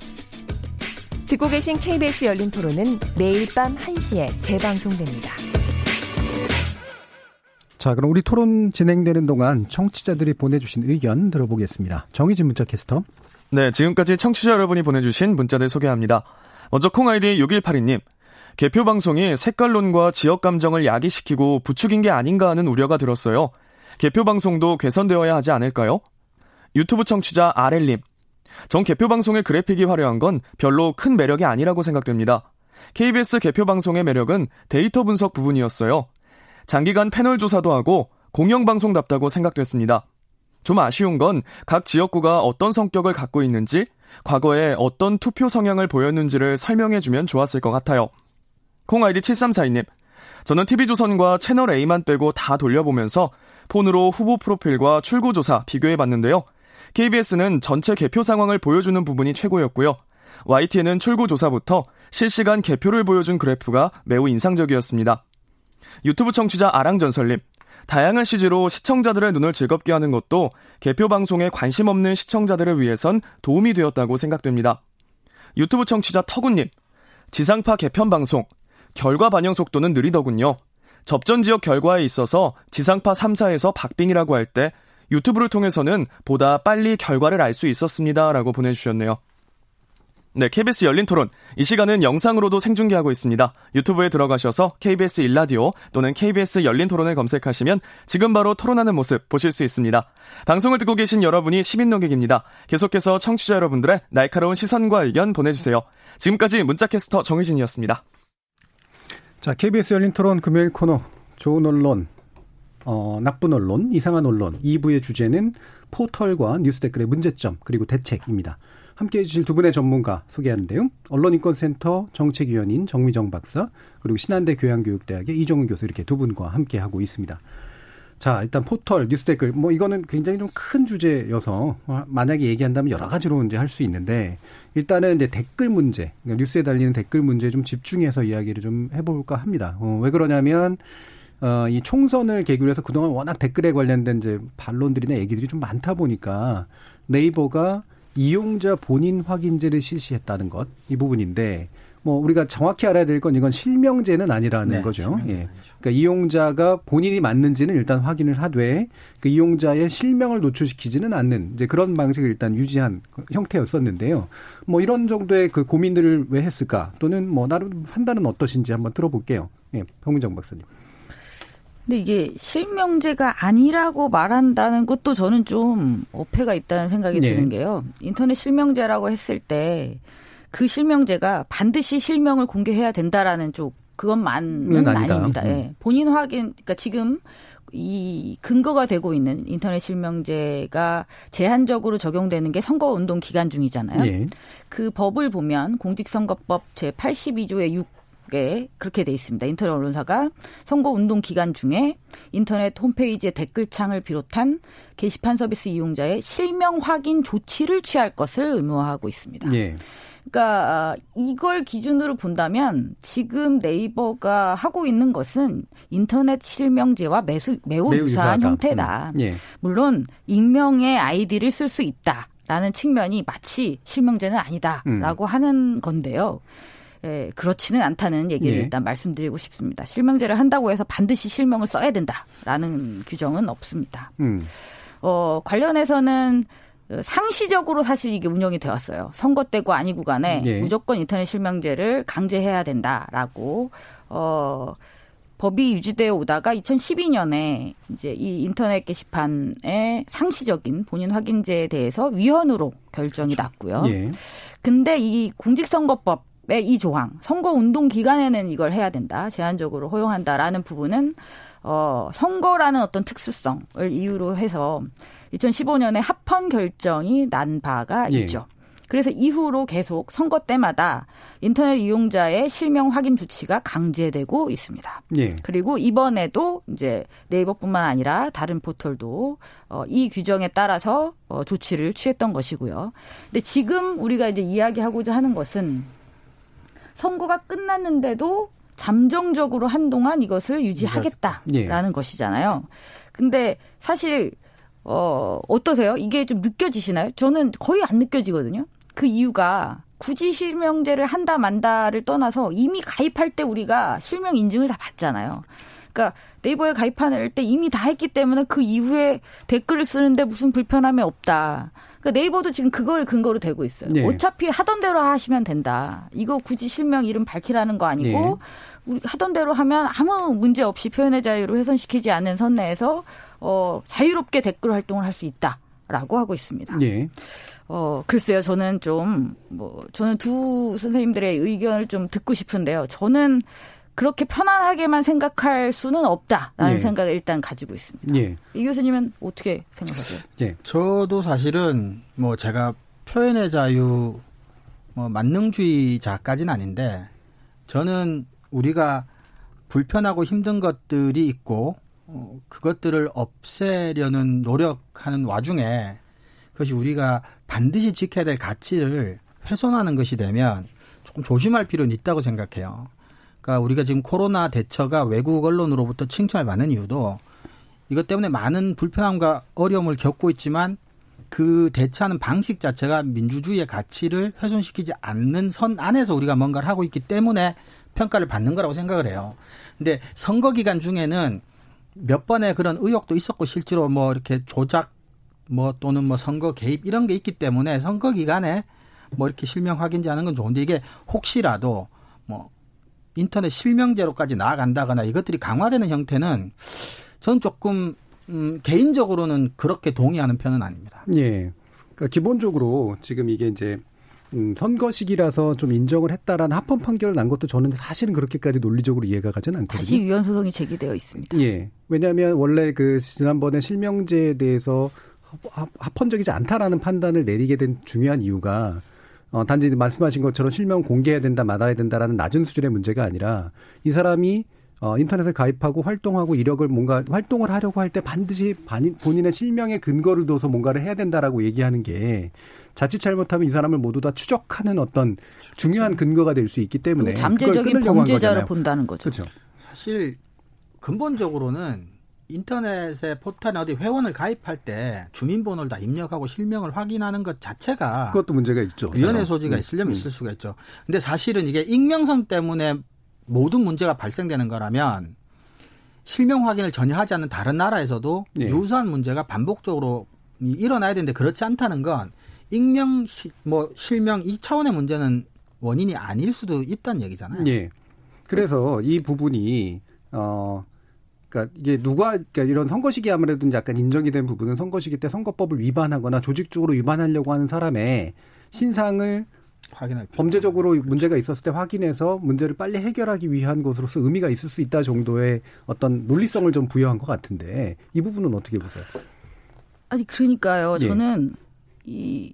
듣고 계신 KBS 열린 토론은 매일 밤 1시에 재방송됩니다. 자, 그럼 우리 토론 진행되는 동안 청취자들이 보내주신 의견 들어보겠습니다. 정희진 문자 캐스터. 네, 지금까지 청취자 여러분이 보내주신 문자들 소개합니다. 먼저 콩아이디 6182님. 개표 방송이 색깔론과 지역 감정을 야기시키고 부추긴 게 아닌가 하는 우려가 들었어요. 개표 방송도 개선되어야 하지 않을까요? 유튜브 청취자 아렐님. 전 개표 방송의 그래픽이 화려한 건 별로 큰 매력이 아니라고 생각됩니다. KBS 개표 방송의 매력은 데이터 분석 부분이었어요. 장기간 패널 조사도 하고 공영방송답다고 생각됐습니다. 좀 아쉬운 건 각 지역구가 어떤 성격을 갖고 있는지, 과거에 어떤 투표 성향을 보였는지를 설명해주면 좋았을 것 같아요. 콩 아이디 7342님. 저는 TV조선과 채널A만 빼고 다 돌려보면서 폰으로 후보 프로필과 출구조사 비교해봤는데요. KBS는 전체 개표 상황을 보여주는 부분이 최고였고요. YTN은 출구 조사부터 실시간 개표를 보여준 그래프가 매우 인상적이었습니다. 유튜브 청취자 아랑전설님, 다양한 CG로 시청자들의 눈을 즐겁게 하는 것도 개표 방송에 관심 없는 시청자들을 위해선 도움이 되었다고 생각됩니다. 유튜브 청취자 터구님, 지상파 개편 방송, 결과 반영 속도는 느리더군요. 접전 지역 결과에 있어서 지상파 3사에서 박빙이라고 할 때 유튜브를 통해서는 보다 빨리 결과를 알 수 있었습니다. 라고 보내주셨네요. 네, KBS 열린 토론. 이 시간은 영상으로도 생중계하고 있습니다. 유튜브에 들어가셔서 KBS 일라디오 또는 KBS 열린 토론을 검색하시면 지금 바로 토론하는 모습 보실 수 있습니다. 방송을 듣고 계신 여러분이 시민 농객입니다. 계속해서 청취자 여러분들의 날카로운 시선과 의견 보내주세요. 지금까지 문자캐스터 정희진이었습니다. 자, KBS 열린 토론 금요일 코너 좋은 언론 어, 나쁜 언론, 이상한 언론 2부의 주제는 포털과 뉴스 댓글의 문제점 그리고 대책입니다. 함께 해 주실 두 분의 전문가 소개하는데요. 언론인권센터 정책위원인 정미정 박사 그리고 신한대 교양교육대학의 이종훈 교수 이렇게 두 분과 함께 하고 있습니다. 자, 일단 포털, 뉴스 댓글, 뭐 이거는 굉장히 좀 큰 주제여서 만약에 얘기한다면 여러 가지로 이제 할 수 있는데 일단은 이제 댓글 문제, 그러니까 뉴스에 달리는 댓글 문제에 좀 집중해서 이야기를 좀 해볼까 합니다. 어, 왜 그러냐면 어, 이 총선을 계기로 해서 그동안 워낙 댓글에 관련된 이제 반론들이나 얘기들이 좀 많다 보니까 네이버가 이용자 본인 확인제를 실시했다는 것, 이 부분인데, 뭐, 우리가 정확히 알아야 될 건 이건 실명제는 아니라는 네, 거죠. 예. 그러니까 이용자가 본인이 맞는지는 일단 확인을 하되, 그 이용자의 실명을 노출시키지는 않는, 이제 그런 방식을 일단 유지한 형태였었는데요. 뭐, 이런 정도의 그 고민들을 왜 했을까? 또는 뭐, 나름 판단은 어떠신지 한번 들어볼게요. 예, 홍민정 박사님. 근데 이게 실명제가 아니라고 말한다는 것도 저는 좀 어폐가 있다는 생각이 네. 드는 게요. 인터넷 실명제라고 했을 때 그 실명제가 반드시 실명을 공개해야 된다라는 쪽 그것만은 아닙니다. 예. 음. 본인 확인, 그러니까 지금 이 근거가 되고 있는 인터넷 실명제가 제한적으로 적용되는 게 선거운동 기간 중이잖아요. 예. 그 법을 보면 공직선거법 제 82조의 6 에 그렇게 돼 있습니다. 인터넷 언론사가 선거 운동 기간 중에 인터넷 홈페이지의 댓글창을 비롯한 게시판 서비스 이용자의 실명 확인 조치를 취할 것을 의무화하고 있습니다. 예. 그러니까 이걸 기준으로 본다면 지금 네이버가 하고 있는 것은 인터넷 실명제와 매수, 매우, 매우 유사한 유사하다. 형태다. 음. 예. 물론 익명의 아이디를 쓸 수 있다라는 측면이 마치 실명제는 아니다라고 음. 하는 건데요. 예, 그렇지는 않다는 얘기를 예. 일단 말씀드리고 싶습니다. 실명제를 한다고 해서 반드시 실명을 써야 된다라는 규정은 없습니다. 음. 어, 관련해서는 상시적으로 사실 이게 운영이 되었어요. 선거 때고 아니고 간에 예. 무조건 인터넷 실명제를 강제해야 된다라고 어 법이 유지되어 오다가 2012년에 이제 이 인터넷 게시판의 상시적인 본인 확인제에 대해서 위헌으로 결정이 그렇죠. 났고요. 예. 근데 이 공직선거법 이 조항 선거 운동 기간에는 이걸 해야 된다 제한적으로 허용한다라는 부분은 어 선거라는 어떤 특수성을 이유로 해서 2015년에 합헌 결정이 난 바가 예. 있죠. 그래서 이후로 계속 선거 때마다 인터넷 이용자의 실명 확인 조치가 강제되고 있습니다. 예. 그리고 이번에도 이제 네이버뿐만 아니라 다른 포털도 어, 이 규정에 따라서 어, 조치를 취했던 것이고요. 근데 지금 우리가 이제 이야기하고자 하는 것은 선거가 끝났는데도 잠정적으로 한동안 이것을 유지하겠다라는 예. 것이잖아요. 근데 사실 어, 어떠세요? 이게 좀 느껴지시나요? 저는 거의 안 느껴지거든요. 그 이유가 굳이 실명제를 한다 만다를 떠나서 이미 가입할 때 우리가 실명 인증을 다 받잖아요. 그러니까 네이버에 가입할 때 이미 다 했기 때문에 그 이후에 댓글을 쓰는데 무슨 불편함이 없다. 그러니까 네이버도 지금 그걸 근거로 되고 있어요. 네. 어차피 하던 대로 하시면 된다. 이거 굳이 실명 이름 밝히라는 거 아니고 네. 우리 하던 대로 하면 아무 문제 없이 표현의 자유를 훼손시키지 않는 선내에서 어, 자유롭게 댓글 활동을 할 수 있다 라고 하고 있습니다. 예. 어, 글쎄요, 저는 좀, 뭐, 저는 두 선생님들의 의견을 좀 듣고 싶은데요. 저는 그렇게 편안하게만 생각할 수는 없다라는 예. 생각을 일단 가지고 있습니다. 예. 이 교수님은 어떻게 생각하세요? 예. 저도 사실은 뭐 제가 표현의 자유, 뭐 만능주의자까지는 아닌데 저는 우리가 불편하고 힘든 것들이 있고 어, 그것들을 없애려는 노력하는 와중에 그것이 우리가 반드시 지켜야 될 가치를 훼손하는 것이 되면 조금 조심할 필요는 있다고 생각해요. 그러니까 우리가 지금 코로나 대처가 외국 언론으로부터 칭찬을 받는 이유도 이것 때문에 많은 불편함과 어려움을 겪고 있지만 그 대처하는 방식 자체가 민주주의의 가치를 훼손시키지 않는 선 안에서 우리가 뭔가를 하고 있기 때문에 평가를 받는 거라고 생각을 해요. 근데 선거 기간 중에는 몇 번의 그런 의혹도 있었고 실제로 뭐 이렇게 조작 뭐 또는 뭐 선거 개입 이런 게 있기 때문에 선거 기간에 뭐 이렇게 실명 확인지 하는 건 좋은데 이게 혹시라도 뭐 인터넷 실명제로까지 나아간다거나 이것들이 강화되는 형태는 전 조금 음 개인적으로는 그렇게 동의하는 편은 아닙니다. 예. 그러니까 기본적으로 지금 이게 이제 음, 선거 시기라서 좀 인정을 했다라는 합헌 판결을 난 것도 저는 사실은 그렇게까지 논리적으로 이해가 가지는 않거든요. 다시 위헌 소송이 제기되어 있습니다. 예. 왜냐하면 원래 그 지난번에 실명제에 대해서 합헌적이지 않다라는 판단을 내리게 된 중요한 이유가 어, 단지 말씀하신 것처럼 실명 공개해야 된다, 말아야 된다라는 낮은 수준의 문제가 아니라 이 사람이 어, 인터넷에 가입하고 활동하고 이력을 뭔가 활동을 하려고 할 때 반드시 본인의 실명의 근거를 둬서 뭔가를 해야 된다라고 얘기하는 게 자칫 잘못하면 이 사람을 모두 다 추적하는 어떤. 중요한 근거가 될 수 있기 때문에 잠재적인 범죄자를 본다는 거죠. 그렇죠. 사실 근본적으로는 인터넷에 포탈에 어디 회원을 가입할 때 주민번호를 다 입력하고 실명을 확인하는 것 자체가 그것도 문제가 있죠. 위헌의 그렇죠. 소지가 음. 있으려면 음. 있을 수가 있죠. 근데 사실은 이게 익명성 때문에 모든 문제가 발생되는 거라면 실명 확인을 전혀 하지 않는 다른 나라에서도 네. 유사한 문제가 반복적으로 일어나야 되는데 그렇지 않다는 건 익명 뭐 실명 이 차원의 문제는 원인이 아닐 수도 있다는 얘기잖아요. 예. 그래서 이 부분이 어 그러니까 이게 누가 그러니까 이런 선거 시기 아무래도 약간 인정이 된 부분은 선거 시기 때 선거법을 위반하거나 조직적으로 위반하려고 하는 사람의 신상을 확인할 범죄적으로 문제가 있었을 때 확인해서 문제를 빨리 해결하기 위한 것으로서 의미가 있을 수 있다 정도의 어떤 논리성을 좀 부여한 것 같은데 이 부분은 어떻게 보세요? 아니 그러니까요. 예. 저는 이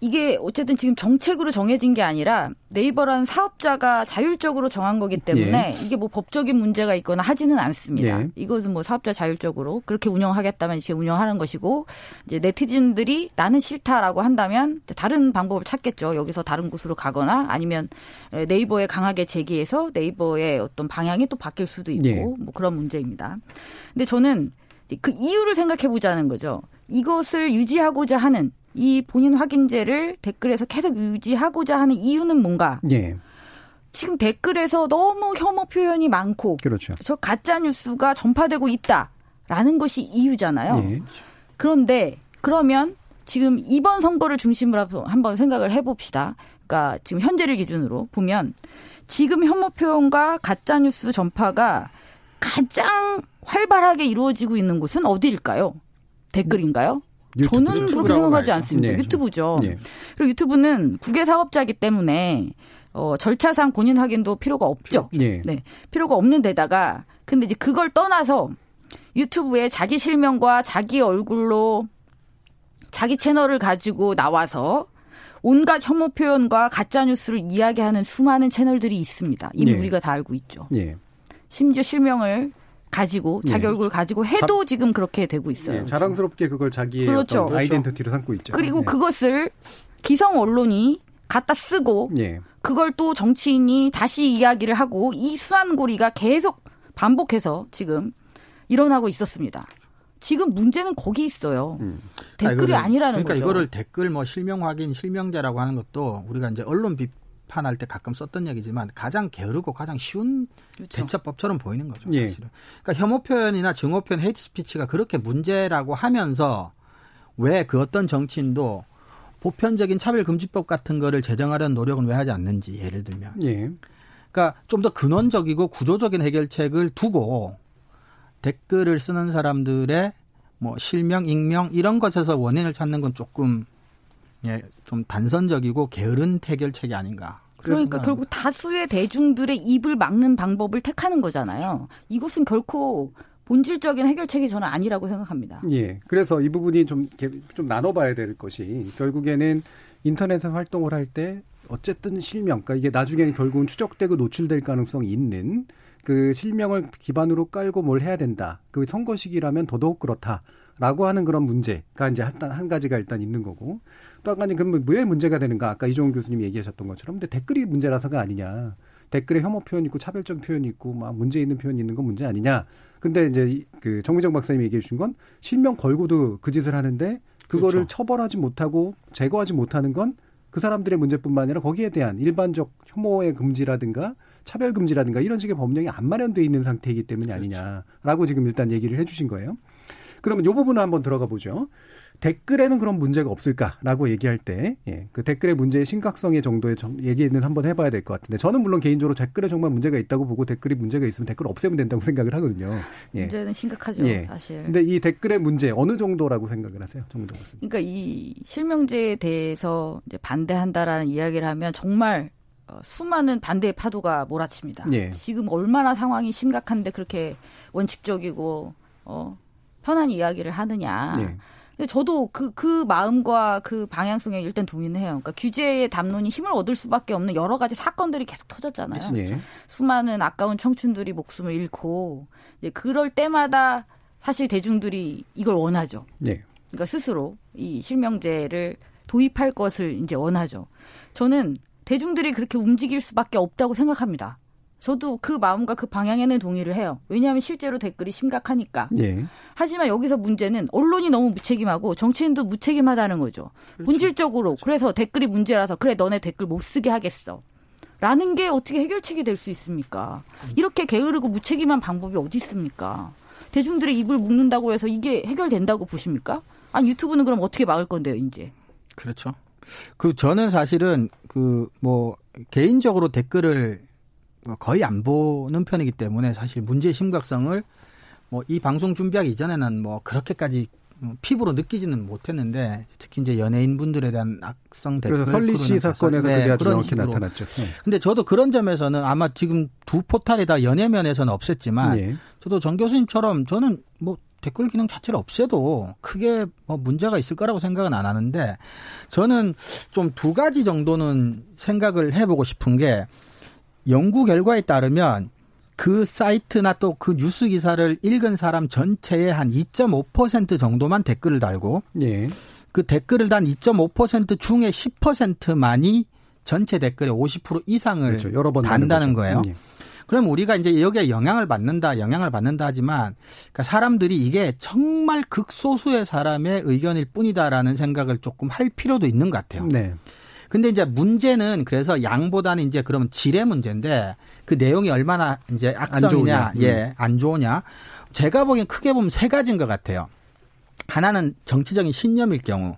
이게 어쨌든 지금 정책으로 정해진 게 아니라 네이버라는 사업자가 자율적으로 정한 거기 때문에 예. 이게 뭐 법적인 문제가 있거나 하지는 않습니다. 예. 이것은 뭐 사업자 자율적으로 그렇게 운영하겠다면 이렇게 운영하는 것이고 이제 네티즌들이 나는 싫다라고 한다면 다른 방법을 찾겠죠. 여기서 다른 곳으로 가거나 아니면 네이버에 강하게 제기해서 네이버의 어떤 방향이 또 바뀔 수도 있고 예. 뭐 그런 문제입니다. 근데 저는 그 이유를 생각해 보자는 거죠. 이것을 유지하고자 하는 이 본인 확인제를 댓글에서 계속 유지하고자 하는 이유는 뭔가? 예. 지금 댓글에서 너무 혐오 표현이 많고 그렇죠. 저 가짜 뉴스가 전파되고 있다라는 것이 이유잖아요. 예. 그런데 그러면 지금 이번 선거를 중심으로 한번 생각을 해봅시다. 그러니까 지금 현재를 기준으로 보면 지금 혐오 표현과 가짜 뉴스 전파가 가장 활발하게 이루어지고 있는 곳은 어디일까요? 댓글인가요? 저는 그렇게 생각하지 않습니다. 네. 유튜브죠. 네. 그리고 유튜브는 국외 사업자이기 때문에 어, 절차상 본인 확인도 필요가 없죠. 네. 네. 필요가 없는 데다가 근데 이제 그걸 떠나서 유튜브에 자기 실명과 자기 얼굴로 자기 채널을 가지고 나와서 온갖 혐오 표현과 가짜 뉴스를 이야기하는 수많은 채널들이 있습니다. 이미 네. 우리가 다 알고 있죠. 네. 심지어 실명을 가지고 자기 네. 얼굴 가지고 해도 자, 지금 그렇게 되고 있어요. 네, 자랑스럽게 그걸 자기의 그렇죠. 어떤 아이덴티티로 삼고 있죠. 그리고 네. 그것을 기성 언론이 갖다 쓰고 네. 그걸 또 정치인이 다시 이야기를 하고 이 수완고리가 계속 반복해서 지금 일어나고 있었습니다. 지금 문제는 거기 있어요. 음. 댓글이 아니, 라는 그러니까 거죠. 이거를 댓글 뭐 실명 확인, 실명자라고 하는 것도 우리가 이제 언론 비 판할 때 가끔 썼던 얘기지만 가장 게으르고 가장 쉬운 그렇죠. 대처법처럼 보이는 거죠. 예. 사실은. 그러니까 혐오 표현이나 증오 표현, hate speech가 그렇게 문제라고 하면서 왜 그 어떤 정치인도 보편적인 차별금지법 같은 거를 제정하려는 노력은 왜 하지 않는지 예를 들면. 예. 그러니까 좀 더 근원적이고 구조적인 해결책을 두고 댓글을 쓰는 사람들의 뭐 실명, 익명 이런 것에서 원인을 찾는 건 조금 예, 좀 단선적이고 게으른 해결책이 아닌가. 그러니까 결국 다수의 대중들의 입을 막는 방법을 택하는 거잖아요. 이것은 결코 본질적인 해결책이 저는 아니라고 생각합니다. 예. 그래서 이 부분이 좀, 좀 나눠봐야 될 것이 결국에는 인터넷에 활동을 할 때 어쨌든 실명, 그러니까 이게 나중에는 결국은 추적되고 노출될 가능성이 있는 그 실명을 기반으로 깔고 뭘 해야 된다. 그 선거식이라면 더더욱 그렇다. 라고 하는 그런 문제가 이제 한, 한 가지가 일단 있는 거고 가지 그러면 왜 문제가 되는가 아까 이종훈 교수님이 얘기하셨던 것처럼 근데 댓글이 문제라서가 아니냐 댓글에 혐오 표현 있고 차별적 표현이 있고 막 문제 있는 표현이 있는 건 문제 아니냐 근데 이제 그 정미정 박사님이 얘기해 주신 건 실명 걸고도 그 짓을 하는데 그거를 그렇죠. 처벌하지 못하고 제거하지 못하는 건 그 사람들의 문제뿐만 아니라 거기에 대한 일반적 혐오의 금지라든가 차별 금지라든가 이런 식의 법령이 안 마련돼 있는 상태이기 때문이 그렇죠. 아니냐라고 지금 일단 얘기를 해주신 거예요. 그러면 요 부분을 한번 들어가 보죠. 댓글에는 그런 문제가 없을까라고 얘기할 때, 예, 그 댓글의 문제의 심각성의 정도의 얘기는 한번 해봐야 될 것 같은데, 저는 물론 개인적으로 댓글에 정말 문제가 있다고 보고 댓글이 문제가 있으면 댓글 없애면 된다고 생각을 하거든요. 예. 문제는 심각하죠, 예. 사실. 근데 이 댓글의 문제 어느 정도라고 생각을 하세요, 정도 그러니까 이 실명제에 대해서 이제 반대한다라는 이야기를 하면 정말 어, 수많은 반대의 파도가 몰아칩니다. 예. 지금 얼마나 상황이 심각한데 그렇게 원칙적이고 어 편한 이야기를 하느냐. 네. 근데 저도 그, 그 마음과 그 방향성에 일단 동의는 해요. 그러니까 규제의 담론이 힘을 얻을 수밖에 없는 여러 가지 사건들이 계속 터졌잖아요. 네. 수많은 아까운 청춘들이 목숨을 잃고, 이제 그럴 때마다 사실 대중들이 이걸 원하죠. 네. 그러니까 스스로 이 실명제를 도입할 것을 이제 원하죠. 저는 대중들이 그렇게 움직일 수밖에 없다고 생각합니다. 저도 그 마음과 그 방향에는 동의를 해요. 왜냐하면 실제로 댓글이 심각하니까. 네. 하지만 여기서 문제는 언론이 너무 무책임하고 정치인도 무책임하다는 거죠. 그렇죠. 본질적으로 그렇죠. 그래서 댓글이 문제라서 그래 너네 댓글 못 쓰게 하겠어. 라는 게 어떻게 해결책이 될 수 있습니까? 이렇게 게으르고 무책임한 방법이 어디 있습니까? 대중들의 입을 묶는다고 해서 이게 해결된다고 보십니까? 아니 유튜브는 그럼 어떻게 막을 건데요, 이제? 그렇죠. 그 저는 사실은 그 뭐 개인적으로 댓글을 거의 안 보는 편이기 때문에 사실 문제의 심각성을 뭐 이 방송 준비하기 이전에는 뭐 그렇게까지 피부로 느끼지는 못했는데 특히 이제 연예인 분들에 대한 악성 댓글 그래서 설리 씨 사건에서 네, 그게 그런 식으로 나타났죠. 네. 근데 저도 그런 점에서는 아마 지금 두 포탈이 다 연예면에서는 없앴지만 네. 저도 정 교수님처럼 저는 뭐 댓글 기능 자체를 없애도 크게 뭐 문제가 있을 거라고 생각은 안 하는데 저는 좀 두 가지 정도는 생각을 해보고 싶은 게 연구 결과에 따르면 그 사이트나 또 그 뉴스 기사를 읽은 사람 전체의 한 2.5% 정도만 댓글을 달고 예. 그 댓글을 단 2.5% 중에 10%만이 전체 댓글의 50% 이상을 그렇죠. 여러 번 단다는 거예요. 예. 그럼 우리가 이제 여기에 영향을 받는다, 영향을 받는다 하지만 그러니까 사람들이 이게 정말 극소수의 사람의 의견일 뿐이다라는 생각을 조금 할 필요도 있는 것 같아요. 네. 근데 이제 문제는 그래서 양보다는 이제 그러면 질의 문제인데 그 내용이 얼마나 이제 악성이냐, 음. 예, 안 좋으냐. 제가 보기엔 크게 보면 세 가지인 것 같아요. 하나는 정치적인 신념일 경우,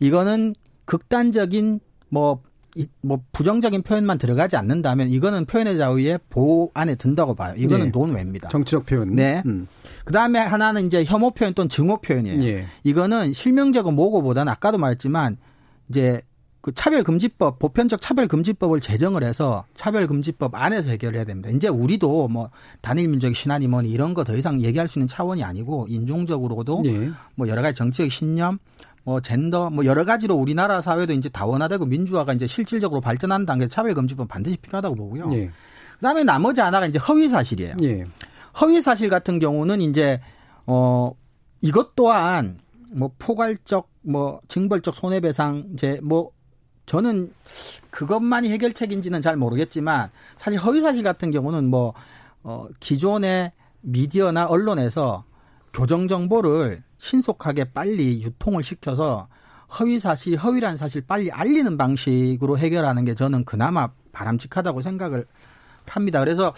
이거는 극단적인 뭐, 이, 뭐 부정적인 표현만 들어가지 않는다면 이거는 표현의 자유의 보호 안에 든다고 봐요. 이거는 네. 논외입니다. 정치적 표현. 네. 음. 그 다음에 하나는 이제 혐오 표현 또는 증오 표현이에요. 예. 이거는 실명적인 모고보다는 아까도 말했지만 이제 그 차별금지법, 보편적 차별금지법을 제정을 해서 차별금지법 안에서 해결해야 됩니다. 이제 우리도 뭐 단일 민족의 신안이 뭐니 이런 거 더 이상 얘기할 수 있는 차원이 아니고 인종적으로도 네. 뭐 여러 가지 정치적 신념, 뭐 젠더, 뭐 여러 가지로 우리나라 사회도 이제 다원화되고 민주화가 이제 실질적으로 발전하는 단계에 차별금지법 반드시 필요하다고 보고요. 네. 그다음에 나머지 하나가 이제 허위 사실이에요. 네. 허위 사실 같은 경우는 이제 어 이것 또한 뭐 포괄적 뭐 징벌적 손해배상제 뭐 저는 그것만이 해결책인지는 잘 모르겠지만 사실 허위사실 같은 경우는 뭐 어, 기존의 미디어나 언론에서 교정 정보를 신속하게 빨리 유통을 시켜서 허위 사실, 허위란 사실 빨리 알리는 방식으로 해결하는 게 저는 그나마 바람직하다고 생각을 합니다. 그래서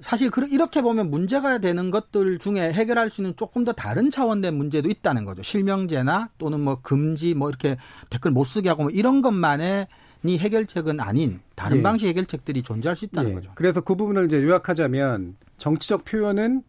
사실 이렇게 보면 문제가 되는 것들 중에 해결할 수 있는 조금 더 다른 차원의 문제도 있다는 거죠. 실명제나 또는 뭐 금지 뭐 이렇게 댓글 못 쓰게 하고 뭐 이런 것만의 이 해결책은 아닌 다른 예. 방식 해결책들이 존재할 수 있다는 예. 거죠. 그래서 그 부분을 이제 요약하자면 정치적 표현은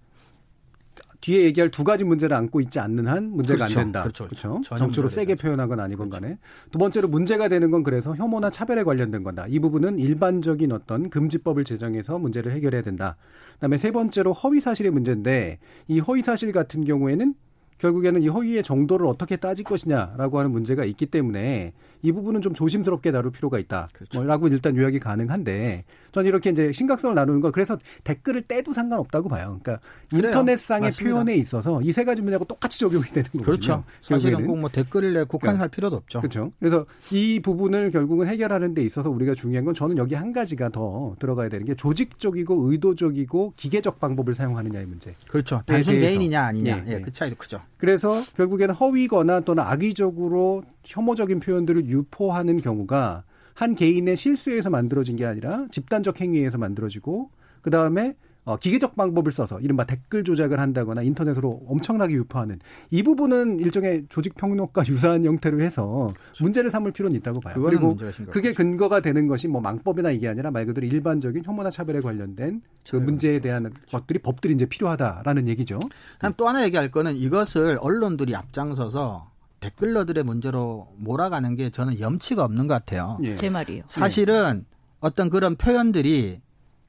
뒤에 얘기할 두 가지 문제를 안고 있지 않는 한 문제가 그렇죠. 안 된다. 그렇죠. 그렇죠. 정치로 세게 표현하건 아니건 그렇죠. 간에. 두 번째로 문제가 되는 건 그래서 혐오나 차별에 관련된 거다. 이 부분은 일반적인 어떤 금지법을 제정해서 문제를 해결해야 된다. 그다음에 세 번째로 허위 사실의 문제인데 이 허위 사실 같은 경우에는 결국에는 이 허위의 정도를 어떻게 따질 것이냐라고 하는 문제가 있기 때문에 이 부분은 좀 조심스럽게 다룰 필요가 있다라고 그렇죠. 뭐 일단 요약이 가능한데 저는 이렇게 이제 심각성을 나누는 건 그래서 댓글을 떼도 상관없다고 봐요. 그러니까 인터넷상의 표현에 있어서 이 세 가지 문제하고 똑같이 적용이 되는 거죠. 그렇죠. 사실은 꼭 뭐 댓글을 내 국한할 그러니까. 필요도 없죠. 그렇죠. 그래서 이 부분을 결국은 해결하는 데 있어서 우리가 중요한 건 저는 여기 한 가지가 더 들어가야 되는 게 조직적이고 의도적이고 기계적 방법을 사용하느냐의 문제. 그렇죠. 단순 메인이냐 아니냐. 예, 예, 그 차이도 크죠. 그래서 결국에는 허위거나 또는 악의적으로 혐오적인 표현들을 유포하는 경우가 한 개인의 실수에서 만들어진 게 아니라 집단적 행위에서 만들어지고 그 다음에 어, 기계적 방법을 써서 이른바 댓글 조작을 한다거나 인터넷으로 엄청나게 유포하는 이 부분은 일종의 조직 평론과 유사한 형태로 해서 그렇죠. 문제를 삼을 필요는 있다고 봐요. 그리고 그게 근거가 되는 것이 뭐 망법이나 이게 아니라 말 그대로 일반적인 혐오나 차별에 관련된 그 문제에 대한 것들이 법들이 이제 필요하다라는 얘기죠. 다음 또 하나 얘기할 거는 이것을 언론들이 앞장서서 댓글러들의 문제로 몰아가는 게 저는 염치가 없는 것 같아요. 예. 제 말이에요. 사실은 어떤 그런 표현들이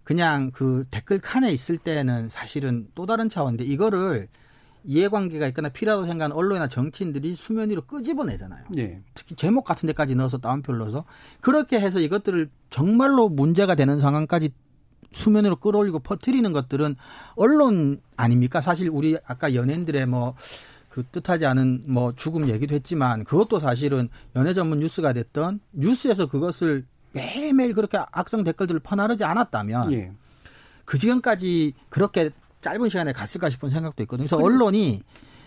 그냥 그 댓글 칸에 있을 때는 사실은 또 다른 차원인데 이거를 이해관계가 있거나 필요하다고 생각하는 언론이나 정치인들이 수면 위로 끄집어내잖아요. 예. 특히 제목 같은 데까지 넣어서 다운표를 넣어서 그렇게 해서 이것들을 정말로 문제가 되는 상황까지 수면으로 끌어올리고 퍼뜨리는 것들은 언론 아닙니까? 사실 우리 아까 연예인들의 뭐 그 뜻하지 않은 뭐 죽음 얘기도 했지만 그것도 사실은 연애 전문 뉴스가 됐던 뉴스에서 그것을 매일매일 그렇게 악성 댓글들을 퍼나르지 않았다면 예. 그 지금까지 그렇게 짧은 시간에 갔을까 싶은 생각도 있거든요. 그래서 언론이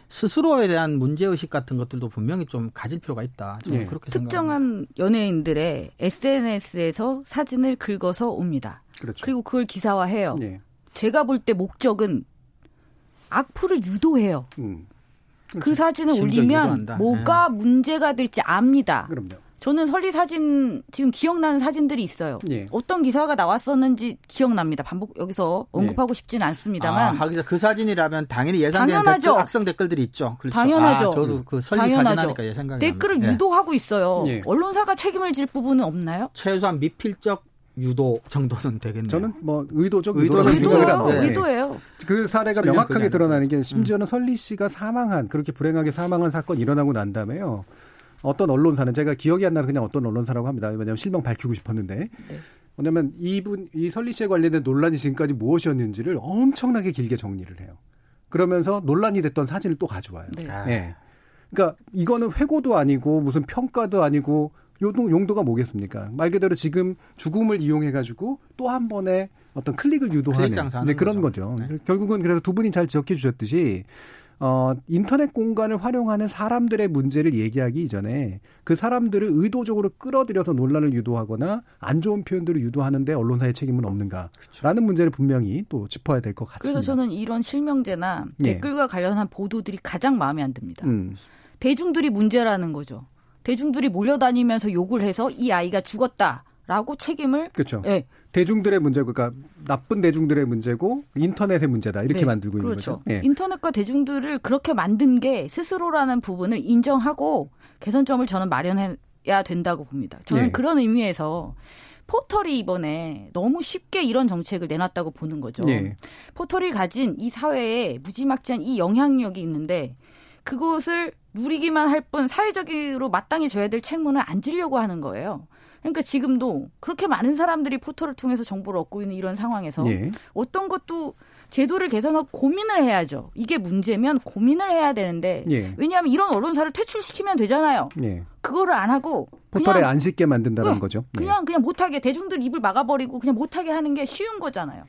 스스로에 대한 문제 의식 같은 것들도 분명히 좀 가질 필요가 있다. 저는 예. 그렇게 특정한 생각합니다. 연예인들의 SNS에서 사진을 긁어서 옵니다. 그렇죠. 그리고 그걸 기사화해요. 예. 제가 볼 때 목적은 악플을 유도해요. 음. 그 그렇죠. 사진을 올리면 뭐가 네. 문제가 될지 압니다. 그럼요. 저는 설리 사진 지금 기억나는 사진들이 있어요. 예. 어떤 기사가 나왔었는지 기억납니다. 반복 여기서 언급하고 예. 싶지는 않습니다만. 아, 그 사진이라면 당연히 예상되는 댓글, 악성 댓글들이 있죠. 그렇죠. 당연하죠. 아, 저도 그 설리 당연하죠. 사진 하니까 예상이 댓글을 예. 유도하고 있어요. 예. 언론사가 책임을 질 부분은 없나요? 최소한 미필적 유도 정도는 되겠네요. 저는 뭐 의도적 의도라고 의도예요. 네. 의도예요. 그 사례가 명확하게 드러나는 게 심지어는 음. 설리 씨가 사망한 그렇게 불행하게 사망한 사건 일어나고 난 다음에요. 어떤 언론사는 제가 기억이 안 나는 그냥 어떤 언론사라고 합니다. 왜냐하면 실명 밝히고 싶었는데. 네. 왜냐하면 이분 이 설리 씨에 관련된 논란이 지금까지 무엇이었는지를 엄청나게 길게 정리를 해요. 그러면서 논란이 됐던 사진을 또 가져와요. 네. 네. 그러니까 이거는 회고도 아니고 무슨 평가도 아니고 요동 용도가 뭐겠습니까? 말 그대로 지금 죽음을 이용해 가지고 또 한 번에 어떤 클릭을 유도하는 네, 그런 거죠. 네. 결국은 그래서 두 분이 잘 지적해 주셨듯이 어, 인터넷 공간을 활용하는 사람들의 문제를 얘기하기 이전에 그 사람들을 의도적으로 끌어들여서 논란을 유도하거나 안 좋은 표현들을 유도하는데 언론사의 책임은 없는가라는 그렇죠. 문제를 분명히 또 짚어야 될 것 같습니다. 그래서 저는 이런 실명제나 예. 댓글과 관련한 보도들이 가장 마음에 안 듭니다. 음. 대중들이 문제라는 거죠. 대중들이 몰려다니면서 욕을 해서 이 아이가 죽었다라고 책임을 그렇죠. 예. 대중들의 문제고 그러니까 나쁜 대중들의 문제고 인터넷의 문제다 이렇게 네. 만들고 있는 그렇죠. 거죠. 예. 인터넷과 대중들을 그렇게 만든 게 스스로라는 부분을 인정하고 개선점을 저는 마련해야 된다고 봅니다. 저는 예. 그런 의미에서 포털이 이번에 너무 쉽게 이런 정책을 내놨다고 보는 거죠. 예. 포털이 가진 이 사회에 무지막지한 이 영향력이 있는데 그것을 누리기만 할 뿐 사회적으로 마땅히 줘야 될 책무는 안 지려고 하는 거예요. 그러니까 지금도 그렇게 많은 사람들이 포털을 통해서 정보를 얻고 있는 이런 상황에서 예. 어떤 것도 제도를 개선하고 고민을 해야죠. 이게 문제면 고민을 해야 되는데 예. 왜냐하면 이런 언론사를 퇴출시키면 되잖아요. 예. 그거를 안 하고 포털에 안 씻게 만든다는 네. 거죠. 그냥 그냥 못하게 대중들 입을 막아버리고 그냥 못하게 하는 게 쉬운 거잖아요.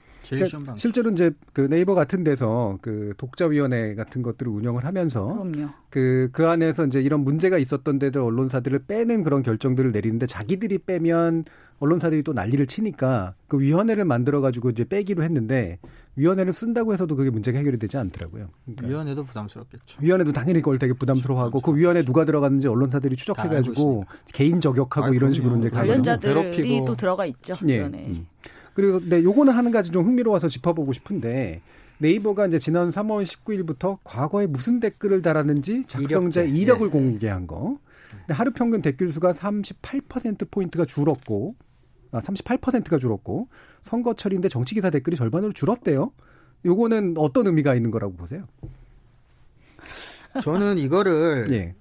방법. 실제로 이제 그 네이버 같은 데서 그 독자위원회 같은 것들을 운영을 하면서 그럼요. 그, 그 안에서 이제 이런 문제가 있었던 데들 언론사들을 빼는 그런 결정들을 내리는데 자기들이 빼면 언론사들이 또 난리를 치니까 그 위원회를 만들어 가지고 이제 빼기로 했는데 위원회를 쓴다고 해서도 그게 문제가 해결이 되지 않더라고요. 그러니까 위원회도 부담스럽겠죠. 위원회도 당연히 그걸 되게 부담스러워하고 그렇죠. 그 위원회 누가 들어갔는지 언론사들이 추적해 가지고 개인 저격하고 아, 이런 식으로 이제 관련자들이 또 들어가 있죠. 예. 위원회. 음. 그리고 네, 요거는 하는 가지 좀 흥미로워서 짚어보고 싶은데 네이버가 이제 지난 3월 19일부터 과거에 무슨 댓글을 달았는지 작성자 이력 이력을 네. 공개한 거. 하루 평균 댓글 수가 38% 포인트가 줄었고 아, 38%가 줄었고 선거철인데 정치 기사 댓글이 절반으로 줄었대요. 요거는 어떤 의미가 있는 거라고 보세요? 저는 이거를 예.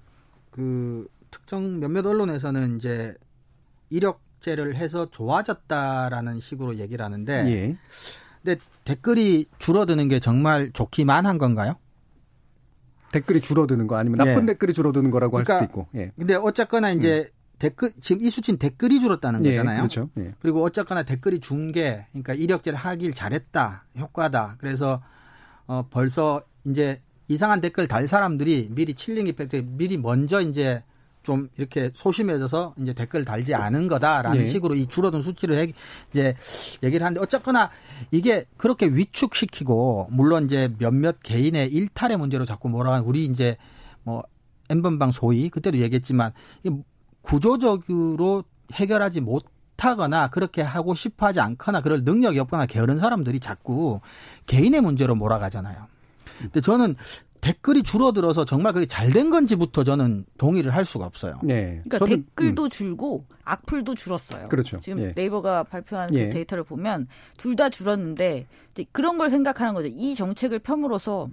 그 특정 몇몇 언론에서는 이제 이력 삭제를 해서 좋아졌다라는 식으로 얘기를 하는데 예. 근데 댓글이 줄어드는 게 정말 좋기만 한 건가요? 댓글이 줄어드는 거 아니면 나쁜 예. 댓글이 줄어드는 거라고 그러니까, 할 수도 있고. 예. 근데 어쨌거나 이제 음. 댓글 지금 이 수치는 댓글이 줄었다는 예, 거잖아요. 그렇죠. 예. 그리고 어쨌거나 댓글이 준 게 그러니까 이력제를 하길 잘했다. 효과다. 그래서 어 벌써 이제 이상한 댓글 달 사람들이 미리 칠링 이펙트 미리 먼저 이제 좀 이렇게 소심해져서 이제 댓글 달지 않은 거다라는 네. 식으로 이 줄어든 수치를 해, 이제 얘기를 하는데 어쨌거나 이게 그렇게 위축시키고 물론 이제 몇몇 개인의 일탈의 문제로 자꾸 뭐라 하는 우리 이제 뭐 엠번방 소위 그때도 얘기했지만 구조적으로 해결하지 못 하거나 그렇게 하고 싶어 하지 않거나 그럴 능력이 없거나 게으른 사람들이 자꾸 개인의 문제로 몰아가잖아요. 근데 저는 댓글이 줄어들어서 정말 그게 잘 된 건지부터 저는 동의를 할 수가 없어요. 네. 그러니까 저는, 댓글도 음. 줄고 악플도 줄었어요. 그렇죠. 지금 예. 네이버가 발표한 그 예. 그 데이터를 보면 둘 다 줄었는데 이제 그런 걸 생각하는 거죠. 이 정책을 펴으로써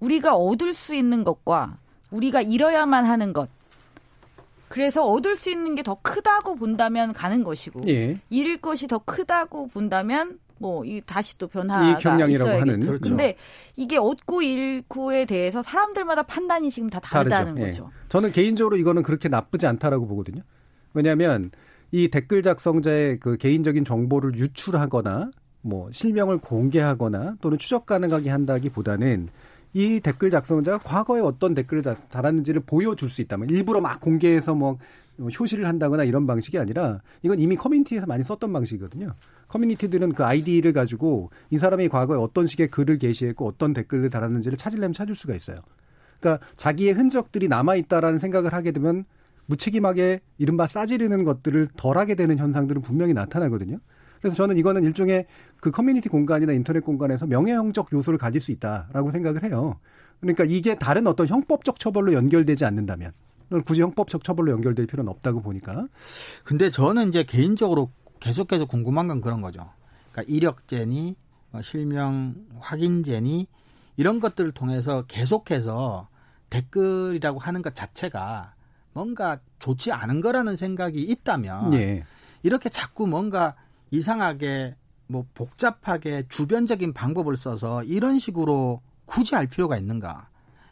우리가 얻을 수 있는 것과 우리가 잃어야만 하는 것 그래서 얻을 수 있는 게 더 크다고 본다면 가는 것이고 예. 잃을 것이 더 크다고 본다면 뭐 이 다시 또 변화가 경량이라고 하는 그렇죠. 근데 이게 얻고 잃고에 대해서 사람들마다 판단이 지금 다 다르다는 다르죠. 예. 거죠. 예. 저는 개인적으로 이거는 그렇게 나쁘지 않다라고 보거든요. 왜냐하면 이 댓글 작성자의 그 개인적인 정보를 유출하거나 뭐 실명을 공개하거나 또는 추적 가능하게 한다기보다는 이 댓글 작성자가 과거에 어떤 댓글을 달았는지를 보여줄 수 있다면 일부러 막 공개해서 뭐 효시를 한다거나 이런 방식이 아니라 이건 이미 커뮤니티에서 많이 썼던 방식이거든요. 커뮤니티들은 그 아이디를 가지고 이 사람이 과거에 어떤 식의 글을 게시했고 어떤 댓글을 달았는지를 찾으려면 찾을 수가 있어요. 그러니까 자기의 흔적들이 남아 있다라는 생각을 하게 되면 무책임하게 이른바 싸지르는 것들을 덜 하게 되는 현상들은 분명히 나타나거든요. 그래서 저는 이거는 일종의 그 커뮤니티 공간이나 인터넷 공간에서 명예형적 요소를 가질 수 있다라고 생각을 해요. 그러니까 이게 다른 어떤 형법적 처벌로 연결되지 않는다면 굳이 형법적 처벌로 연결될 필요는 없다고 보니까. 근데 저는 이제 개인적으로 계속해서 궁금한 건 그런 거죠. 그러니까 이력제니 뭐 실명 확인제니 이런 것들을 통해서 계속해서 댓글이라고 하는 것 자체가 뭔가 좋지 않은 거라는 생각이 있다면 예. 이렇게 자꾸 뭔가 이상하게 뭐 복잡하게 주변적인 방법을 써서 이런 식으로 굳이 할 필요가 있는가?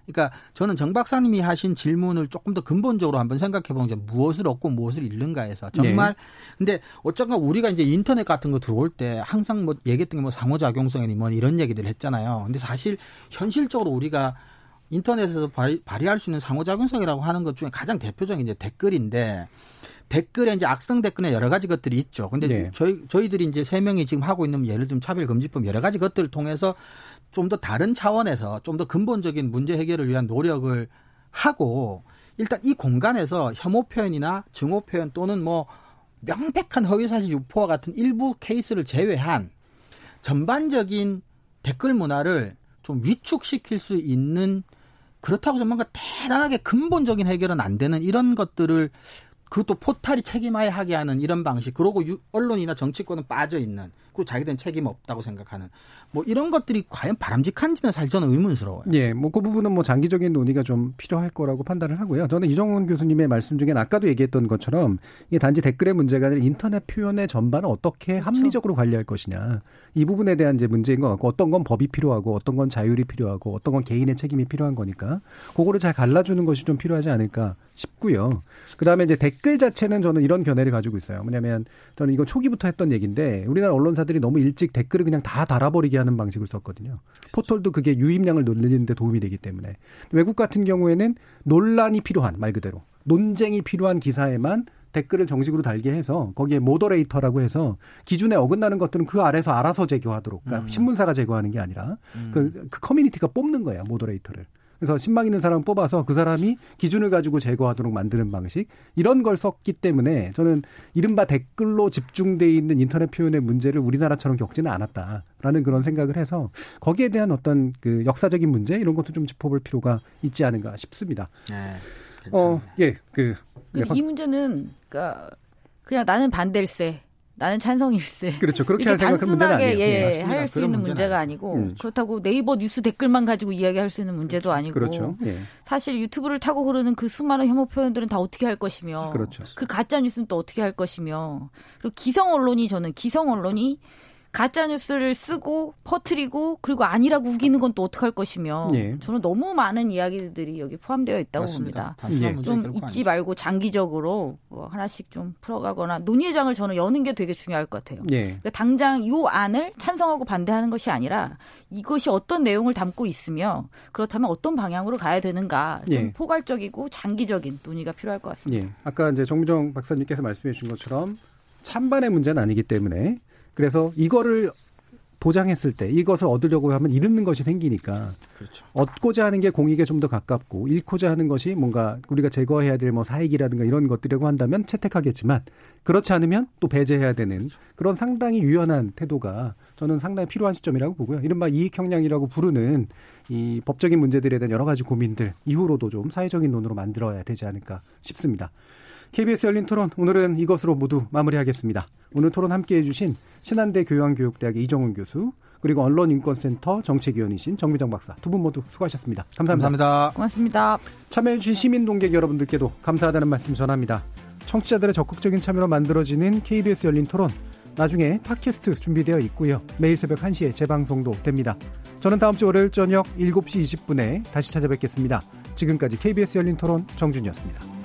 그러니까 저는 정 박사님이 하신 질문을 조금 더 근본적으로 한번 생각해 보면 무엇을 얻고 무엇을 잃는가 해서 정말 네. 근데 어쩐가 우리가 이제 인터넷 같은 거 들어올 때 항상 뭐 얘기했던 게 뭐 상호작용성이니 뭐 이런 얘기들 했잖아요. 근데 사실 현실적으로 우리가 인터넷에서 발휘, 발휘할 수 있는 상호작용성이라고 하는 것 중에 가장 대표적인 이제 댓글인데 댓글에 이제 악성 댓글에 여러 가지 것들이 있죠. 근데 네. 저희 저희들이 이제 세 명이 지금 하고 있는 예를 들면 차별 금지법 여러 가지 것들을 통해서 좀 더 다른 차원에서 좀 더 근본적인 문제 해결을 위한 노력을 하고 일단 이 공간에서 혐오 표현이나 증오 표현 또는 뭐 명백한 허위사실 유포와 같은 일부 케이스를 제외한 전반적인 댓글 문화를 좀 위축시킬 수 있는 그렇다고 뭔가 대단하게 근본적인 해결은 안 되는 이런 것들을 그것도 포탈이 책임하에 하게 하는 이런 방식. 그러고 언론이나 정치권은 빠져 있는. 그리고 자기들은 책임 없다고 생각하는. 뭐 이런 것들이 과연 바람직한지는 사실 저는 의문스러워요. 예, 뭐 그 부분은 뭐 장기적인 논의가 좀 필요할 거라고 판단을 하고요. 저는 이정훈 교수님의 말씀 중에 아까도 얘기했던 것처럼 이게 단지 댓글의 문제가 아니라 인터넷 표현의 전반을 어떻게 그렇죠. 합리적으로 관리할 것이냐. 이 부분에 대한 이제 문제인 것 같고 어떤 건 법이 필요하고 어떤 건 자율이 필요하고 어떤 건 개인의 책임이 필요한 거니까 그거를 잘 갈라주는 것이 좀 필요하지 않을까 싶고요. 그다음에 이제 댓글 자체는 저는 이런 견해를 가지고 있어요. 뭐냐면 저는 이거 초기부터 했던 얘기인데 우리나라 언론사 들이 너무 일찍 댓글을 그냥 다 달아버리게 하는 방식을 썼거든요. 포털도 그게 유입량을 늘리는데 도움이 되기 때문에 외국 같은 경우에는 논란이 필요한 말 그대로 논쟁이 필요한 기사에만 댓글을 정식으로 달게 해서 거기에 moderator라고 해서 기준에 어긋나는 것들은 그 아래서 알아서 제거하도록 그러니까 음. 신문사가 제거하는 게 아니라 음. 그, 그 커뮤니티가 뽑는 거예요 moderator를. 그래서 신망 있는 사람 을 뽑아서 그 사람이 기준을 가지고 제거하도록 만드는 방식. 이런 걸 썼기 때문에 저는 이른바 댓글로 집중돼 있는 인터넷 표현의 문제를 우리나라처럼 겪지는 않았다라는 그런 생각을 해서 거기에 대한 어떤 그 역사적인 문제 이런 것도 좀 짚어볼 필요가 있지 않은가 싶습니다. 네, 어, 예, 그, 네, 이 문제는 그러니까 그냥 나는 반댈세 나는 찬성일세. 그렇죠. 그렇게 할 아니에요. 예, 할 수 있는 문제가 아니고 음. 그렇다고 네이버 뉴스 댓글만 가지고 이야기할 수 있는 문제도 아니고 그렇죠. 예. 사실 유튜브를 타고 흐르는 그 수많은 혐오 표현들은 다 어떻게 할 것이며 그렇죠. 그 가짜 뉴스는 또 어떻게 할 것이며 그리고 기성 언론이 저는 기성 언론이 가짜 뉴스를 쓰고 퍼트리고 그리고 아니라고 우기는 건 또 어떡할 것이며 예. 저는 너무 많은 이야기들이 여기 포함되어 있다고 맞습니다. 봅니다. 예. 좀 잊지 아니죠. 말고 장기적으로 뭐 하나씩 좀 풀어가거나 논의장을 저는 여는 게 되게 중요할 것 같아요. 예. 그러니까 당장 이 안을 찬성하고 반대하는 것이 아니라 이것이 어떤 내용을 담고 있으며 그렇다면 어떤 방향으로 가야 되는가 좀 예. 포괄적이고 장기적인 논의가 필요할 것 같습니다. 예. 아까 이제 정무정 박사님께서 말씀해 주신 것처럼 찬반의 문제는 아니기 때문에 그래서 이거를 보장했을 때 이것을 얻으려고 하면 잃는 것이 생기니까 그렇죠. 얻고자 하는 게 공익에 좀 더 가깝고 잃고자 하는 것이 뭔가 우리가 제거해야 될 뭐 사익이라든가 이런 것들이라고 한다면 채택하겠지만 그렇지 않으면 또 배제해야 되는 그렇죠. 그런 상당히 유연한 태도가 저는 상당히 필요한 시점이라고 보고요. 이른바 이익 형량이라고 부르는 이 법적인 문제들에 대한 여러 가지 고민들 이후로도 좀 사회적인 논으로 만들어야 되지 않을까 싶습니다. KBS 열린 토론 오늘은 이것으로 모두 마무리하겠습니다. 오늘 토론 함께해 주신 신한대 교양교육대학의 이정훈 교수 그리고 언론인권센터 정책위원이신 정미정 박사 두 분 모두 수고하셨습니다. 감사합니다. 감사합니다. 고맙습니다. 참여해 주신 시민 동객 여러분들께도 감사하다는 말씀 전합니다. 청취자들의 적극적인 참여로 만들어지는 KBS 열린 토론 나중에 팟캐스트 준비되어 있고요. 매일 새벽 1시에 재방송도 됩니다. 저는 다음 주 월요일 저녁 7시 20분에 다시 찾아뵙겠습니다. 지금까지 KBS 열린 토론 정준이었습니다.